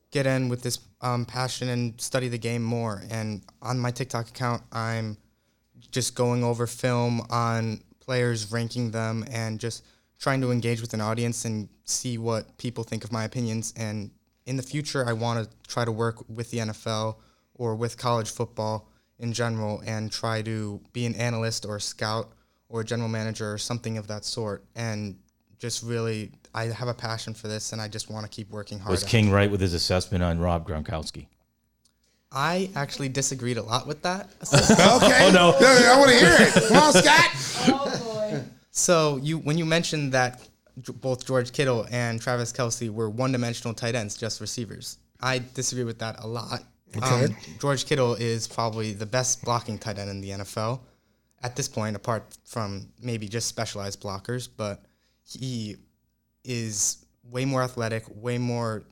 get in with this um, passion and study the game more. And on my TikTok account, I'm just going over film on players, ranking them, and just trying to engage with an audience and see what people think of my opinions. And in the future, I want to try to work with the NFL or with college football in general and try to be an analyst or a scout or a general manager or something of that sort. And just really, I have a passion for this and I just want to keep working hard. Was at it. King right with his assessment on Rob Gronkowski? I actually disagreed a lot with that. *laughs* Okay. Oh, no. I want to hear it. Come on, Scott. Oh, So you when you mentioned that both George Kittle and Travis Kelce were one-dimensional tight ends, just receivers, I disagree with that a lot. Okay. Um, George Kittle is probably the best blocking tight end in the NFL at this point, apart from maybe just specialized blockers. But he is way more athletic, way more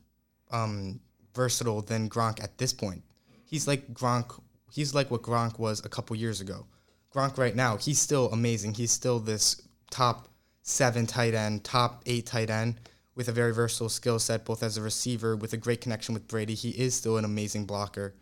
um, versatile than Gronk at this point. He's like Gronk. He's like what Gronk was a couple years ago. Gronk right now, he's still amazing. He's still this top seven tight end, top eight tight end with a very versatile skill set, both as a receiver with a great connection with Brady. He is still an amazing blocker,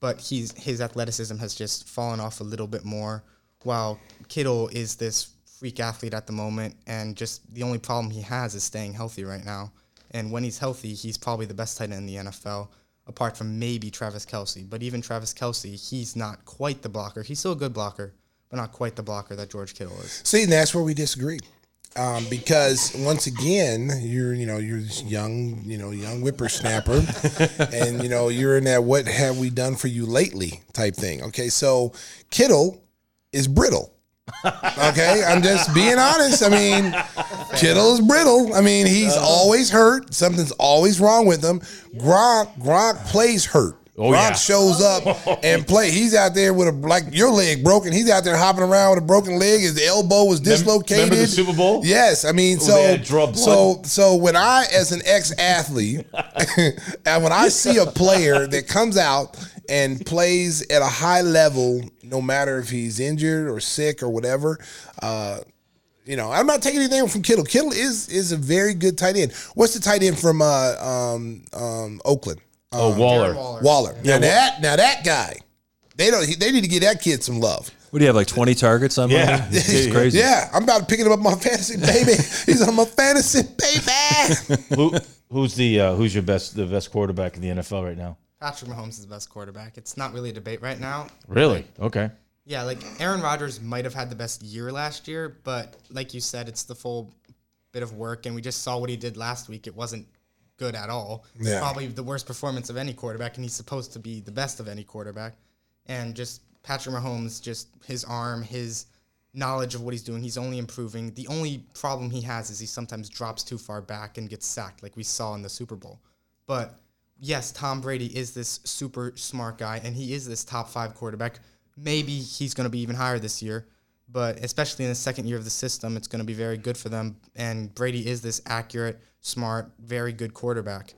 but he's his athleticism has just fallen off a little bit more. While Kittle is this freak athlete at the moment, and just the only problem he has is staying healthy right now. And when he's healthy, he's probably the best tight end in the NFL, apart from maybe Travis Kelce. But even Travis Kelce, he's not quite the blocker. He's still a good blocker, but not quite the blocker that George Kittle is. See, and that's where we disagree. Um, because once again, you're you know you're this young you know young whippersnapper, *laughs* and you know you're in that what have we done for you lately type thing. Okay, so Kittle is brittle. Okay, I'm just being honest. I mean, Kittle is brittle. I mean, he's always hurt. Something's always wrong with him. Gronk Gronk plays hurt. Oh, yeah. shows up and *laughs* play. He's out there with a like your leg broken. He's out there hopping around with a broken leg. His elbow was dislocated. remember the Super Bowl? Yes, I mean, so they had draw blood. so so when I, as an ex athlete, *laughs* and when I see a player that comes out and plays at a high level, no matter if he's injured or sick or whatever. Uh, you know, I'm not taking anything from Kittle. Kittle is is a very good tight end. What's the tight end from uh, um, um, Oakland? Oh, Waller. Waller. Waller. Now that now that guy, they don't. he- They need to give that kid some love. What do you have, like 20 targets on him? Yeah. Monday? It's crazy. *laughs* Yeah, I'm about to pick him up on my fantasy baby. He's on my fantasy baby. *laughs* Who, who's the uh, who's your best the best quarterback in the NFL right now? Patrick Mahomes is the best quarterback. It's not really a debate right now. Really? Okay. Yeah, like Aaron Rodgers might have had the best year last year, but like you said, it's the full bit of work, and we just saw what he did last week. It wasn't good at all. Yeah. Probably the worst performance of any quarterback, and he's supposed to be the best of any quarterback. And just Patrick Mahomes, just his arm, his knowledge of what he's doing, he's only improving. The only problem he has is he sometimes drops too far back and gets sacked, like we saw in the Super Bowl. But yes, Tom Brady is this super smart guy, and he is this top five quarterback. Maybe he's going to be even higher this year, but especially in the second year of the system, it's going to be very good for them. And Brady is this accurate, smart, very good quarterback.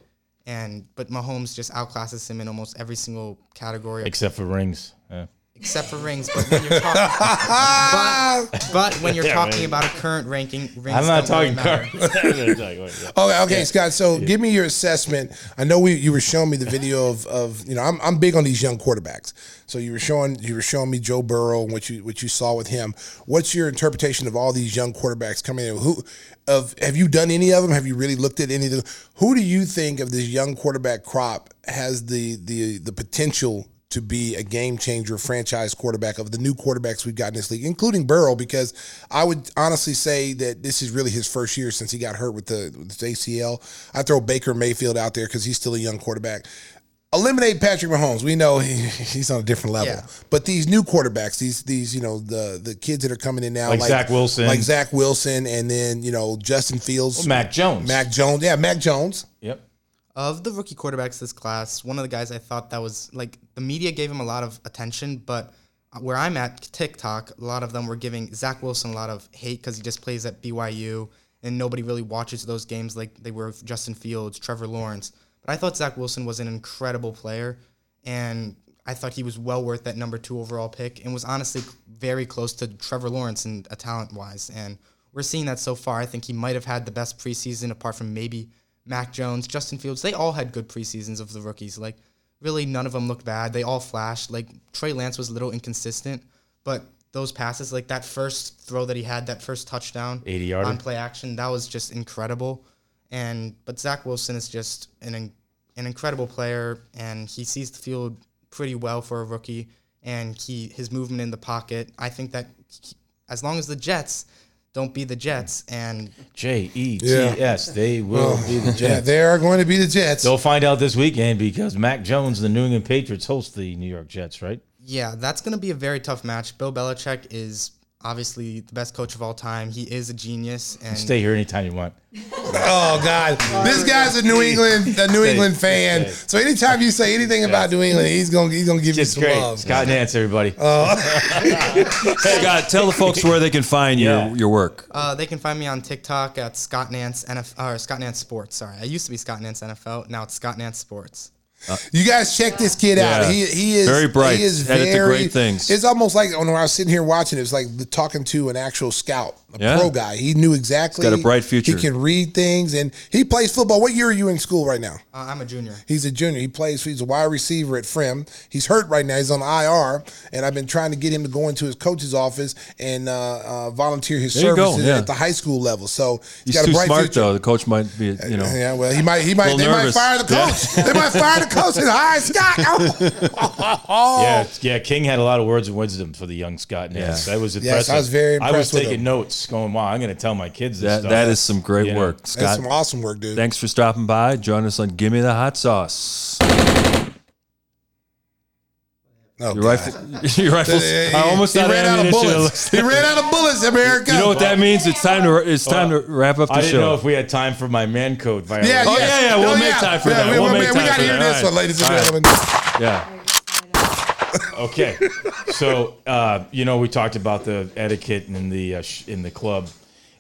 And but Mahomes just outclasses him in almost every single category Except for rings. Yeah. except for rings. But when you're talking, *laughs* but, but when you're Yeah, talking man. about a current ranking, rings I'm not don't really talking matter. cards. *laughs* *laughs* Okay, okay, Scott. So give me your assessment. I know we you were showing me the video of, of you know I'm, I'm big on these young quarterbacks. So you were showing you were showing me Joe Burrow and what you what you saw with him. What's your interpretation of all these young quarterbacks coming in? Who of have you done any of them? Have you really looked at any of them? Who do you think of this young quarterback crop has the the the potential to be a game changer franchise quarterback of the new quarterbacks we've got in this league, including Burrow, because I would honestly say that this is really his first year since he got hurt with the with his ACL. I throw Baker Mayfield out there because he's still a young quarterback. Eliminate Patrick Mahomes. We know he, *laughs* he's on a different level. Yeah. But these new quarterbacks, these these you know the the kids that are coming in now, Like Zach Wilson. like Zach Wilson, and then you know Justin Fields, Mac Jones. Mac Jones, yeah, Mac Jones. Yep. Of the rookie quarterbacks this class, one of the guys I thought that was like the media gave him a lot of attention, but uh, where I'm at TikTok, a lot of them were giving Zach Wilson a lot of hate because he just plays at BYU and nobody really watches those games like they were Justin Fields, Trevor Lawrence. But I thought Zach Wilson was an incredible player, and I thought he was well worth that number two overall pick and was honestly very close to Trevor Lawrence in uh, a talent wise. And we're seeing that so far. I think he might have had the best preseason apart from maybe Mac Jones, Justin Fields. They all had good preseasons of the rookies. Like really, none of them looked bad. They all flashed. Like Trey Lance was a little inconsistent, but those passes, like that first throw that he had, that first touchdown, 80 yard on play action, that was just incredible. And but Zach Wilson is just an an incredible player, and he sees the field pretty well for a rookie. And he his movement in the pocket, I think that he- as long as the Jets don't be the Jets, and J E T S. They will be the *laughs* Yeah, Jets. they are going to be the Jets. They'll find out this weekend because Mac Jones, the New England Patriots, host the New York Jets, right? Yeah, that's going to be a very tough match. Bill Belichick is obviously the best coach of all time. He is a genius, and Stay here anytime you want. Oh God, this guy's a New England a New England fan. So anytime you say anything about New England, he's gonna he's gonna give you It's some great. love. Scott Nance, everybody. *laughs* Scott, tell the folks where they can find Yeah. your, your work. uh, they can find me on TikTok at Scott Nance NF or Scott Nance Sports. Sorry, I used to be Scott Nance NFL. Now it's Scott Nance Sports. Uh, you guys check this kid out. He he is Very bright. He is very great things. It's almost like when I was sitting here watching, it was like the, talking to an actual scout, a Yeah. pro guy. He knew exactly. got a bright future. He can read things, and he plays football. What year are you in school right now? Uh, I'm a junior. He's a junior. He plays. He's a wide receiver at Fremd. He's hurt right now. He's on IR, and I've been trying to get him to go into his coach's office and uh, uh, volunteer his There services yeah. at the high school level. So He's got a too bright smart future. though. The coach might be, you know. Yeah, well, he might. He might. They nervous. might fire the coach. they might fire the coach and hire Scott. *laughs* Oh. Yeah, yeah. King had a lot of words of wisdom for the young Scott Nance. Yeah. That was Yes, impressive. I was very I was with taking him. notes, going, "Wow, I'm going to tell my kids this That, stuff." that is some great You know, work, That's some awesome work, dude. Thanks for stopping by. Join us on Gimme the Hot Sauce. Oh, Your, God. rifle, *laughs* your rifles He- are almost he out of ran out of ammunition. bullets. He ran out of bullets, America. You know what that means? It's time to it's time to wrap up the I didn't show. know if we had time for my man code violation. Yeah, Oh, yes. yeah, yeah, we'll Oh, make time for Yeah, that. We, We'll we, make we time got for to hear that. this All one, ladies and All right. gentlemen. yeah. Okay, so uh, you know we talked about the etiquette in the uh, sh- in the club,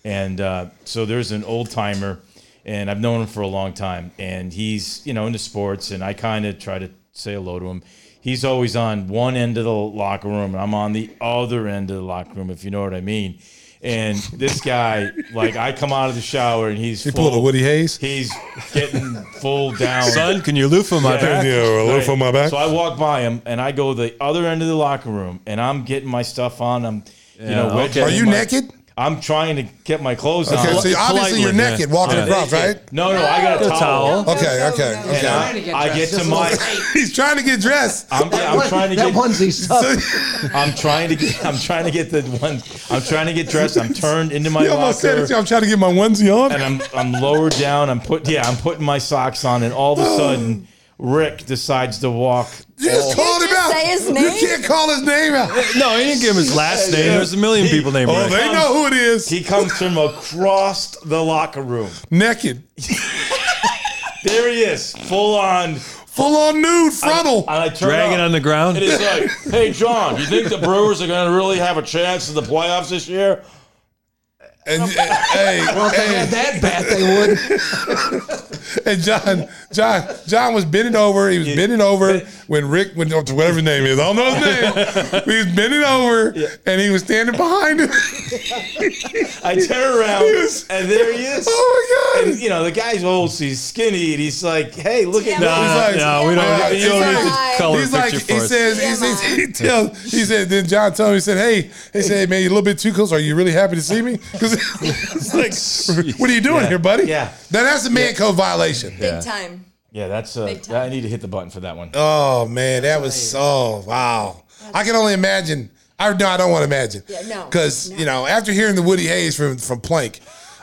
and uh, so there's an old timer, and I've known him for a long time, and he's you know into sports, and I kind of try to say hello to him. he's always on one end of the locker room, and I'm on the other end of the locker room, if you know what I mean. And this guy, like, I come out of the shower and he's You full, pulled a Woody Hayes? He's getting full down. Son, can you loofah my back? Yeah, a loaf on my back. So I walk by him and I go to the other end of the locker room and I'm getting my stuff on. I'm, you know, Yeah, wedging Are you my- naked? I'm trying to get my clothes Okay, on. so obviously you're politely, naked yeah. walking Yeah. across, right? no, no, I got a A towel. towel. Okay, okay, And okay. I, I get to my. *laughs* He's trying to get dressed. I'm, I'm trying to that get. onesie's tough. *laughs* I'm trying to get. I'm trying to get the one. I'm trying to get dressed. I'm turned into my He almost said locker. it. I'm trying to get my onesie on. and I'm I'm lowered down. I'm put yeah. I'm putting my socks on, and all of a oh. sudden, Rick decides to walk. You just called him out. say his name? You can't call his name out. *laughs* No, he didn't give him his last name. There's a million people named Oh, Rick. they know who it is. He comes from across the locker room. Naked, *laughs* There he is, full on. full on nude frontal. And I turn Dragging up, on the ground. And he's like, "Hey, John, do you think the Brewers are going to really have a chance in the playoffs this year?" And, and- hey, *laughs* hey, that bat they would. *laughs* and John, John, John was bending over. He was bending over when Rick, when oh, whatever his name is, I don't know his name. *laughs* he was bending over, and he was standing behind him. I turn around, and there he is. Oh my god! And you know the guy's old, so he's skinny, and he's like, "Hey, look at Yeah, me." Nah, He's like- no, we don't. Yeah, you don't he's need like- the color He's like, picture he for us. says, he, says, he tells, he said, then John told me, he said, hey, he said, man, you're a little bit too close. Are you really happy to see me? Because *laughs* it's like, what are you doing Yeah. here, buddy? Yeah. Now that's a man code violation. Big time. Yeah, that's uh, Big time. I need to hit the button for that one. Oh man, that was oh wow. I can only imagine. I no, I don't want to imagine. Yeah, no, Because no. you know, after hearing the Woody Hayes from from Plank,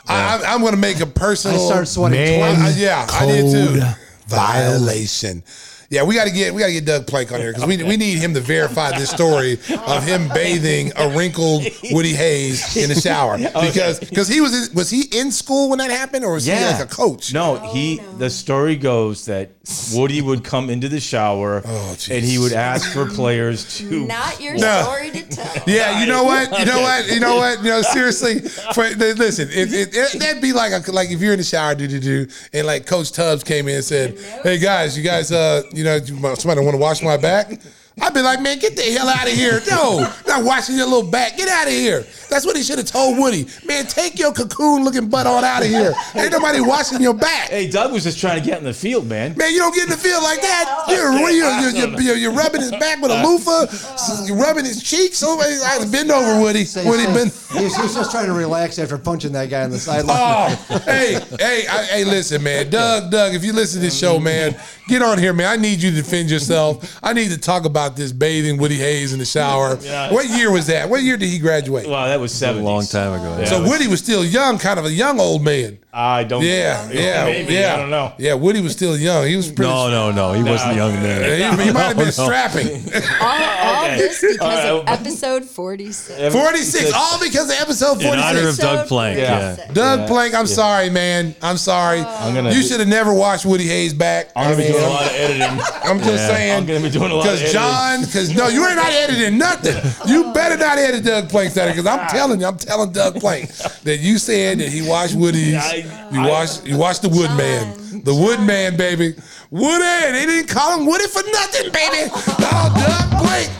I, I, I'm going to make a personal. I started sweating I- twice. I- yeah, I did too. Violation. Yeah, we got to get we got to get Doug Plank on here because we, we need him to verify this story of him bathing a wrinkled Woody Hayes in the shower *laughs* because because he was in, was he in school when that happened or was he like a coach? No, he. The story goes that Woody would come into the shower Oh, and he would ask for players to. Not your No. story to tell. Yeah, you know what? You know what? You know what? You know, seriously. For, listen, it, it, it, that'd be like a, like if you're in the shower, do do do, and like Coach Tubbs came in and said, "Hey guys, you guys, uh, you know, somebody want to wash my back?" I'd be like, "Man, get the hell out of here! No, not washing your little back. Get out of here." That's what he should have told Woody. Man, take your cocoon-looking butt on out of here. Ain't nobody washing your back. Hey, Doug was just trying to get in the field, man. Man, you don't get in the field like that. You're, you're, you're, you're, you're rubbing his back with a uh, loofah. You're rubbing his cheeks. Oh, Somebody, I bend over, Woody. Woody, bend. He's, he's just trying to relax after punching that guy in the oh, sideline. Oh, hey, hey, I, hey, listen, man. Doug, Doug, if you listen to this show, man, get on here, man. I need you to defend yourself. I need to talk about this bathing Woody Hayes in the shower. *laughs* Yeah. What year was that? What year did he graduate? Wow, that was a seven. long time ago. yeah. so Woody was still young, kind of a young old man. I don't. Yeah, yeah, *laughs* maybe, yeah. I don't know. Yeah, Woody was still young. He was pretty. no, no, no. He wasn't young then. He, he *laughs* might have been No, no. strapping. All, all *laughs* Okay. this because All of right. episode 46. 46, all because of episode In honor 46. of Doug Plank. Yeah. Yeah. Doug Plank, I'm sorry, man. I'm sorry. Oh. I'm gonna. You should have never watched Woody Hayes back. I'm I gonna be mean, doing a lot of editing. I'm just Yeah. saying. I'm gonna be doing a lot of Because editing. John, because no, you ain't not editing nothing. You oh. better not edit Doug Plank that because I'm ah. telling you, I'm telling Doug Plank that you said that he watched Woody's. I- You I- watched, you watched the Woodman, the Woodman, baby. Woody, they didn't call him Woody for nothing, baby. Oh, Doug Plank.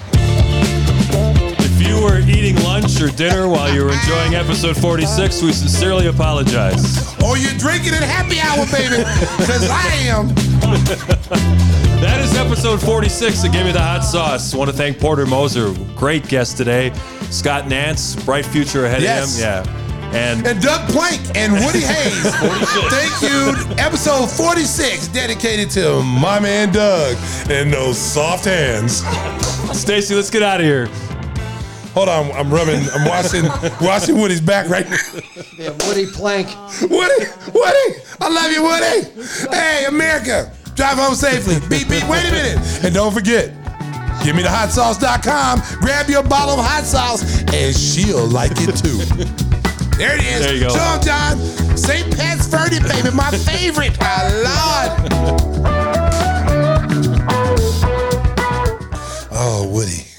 If you were eating lunch or dinner while you were enjoying episode 46, we sincerely apologize. Or you're drinking at happy hour, baby, *laughs* because I am. *laughs* That is episode 46 of Give Me the Hot Sauce. I want to thank Porter Moser, great guest today. Scott Nance, bright future ahead Yes. of him. Yeah. And And Doug Plank and Woody Hayes. *laughs* Thank you. Episode 46, dedicated to my man Doug and those soft hands. Stacy, let's get out of here. Hold on, I'm rubbing, I'm washing, washing Woody's back right now. Yeah, Woody Plank. Woody, Woody, I love you, Woody. Hey, America, drive home safely. Beep, beep, wait a minute. And don't forget, give me the hotsauce.com. Grab your bottle of hot sauce, and she'll like it too. There it is. There you go. 'em, John. St. Pat's Verde, baby, my favorite. I love. *laughs* Oh, Woody.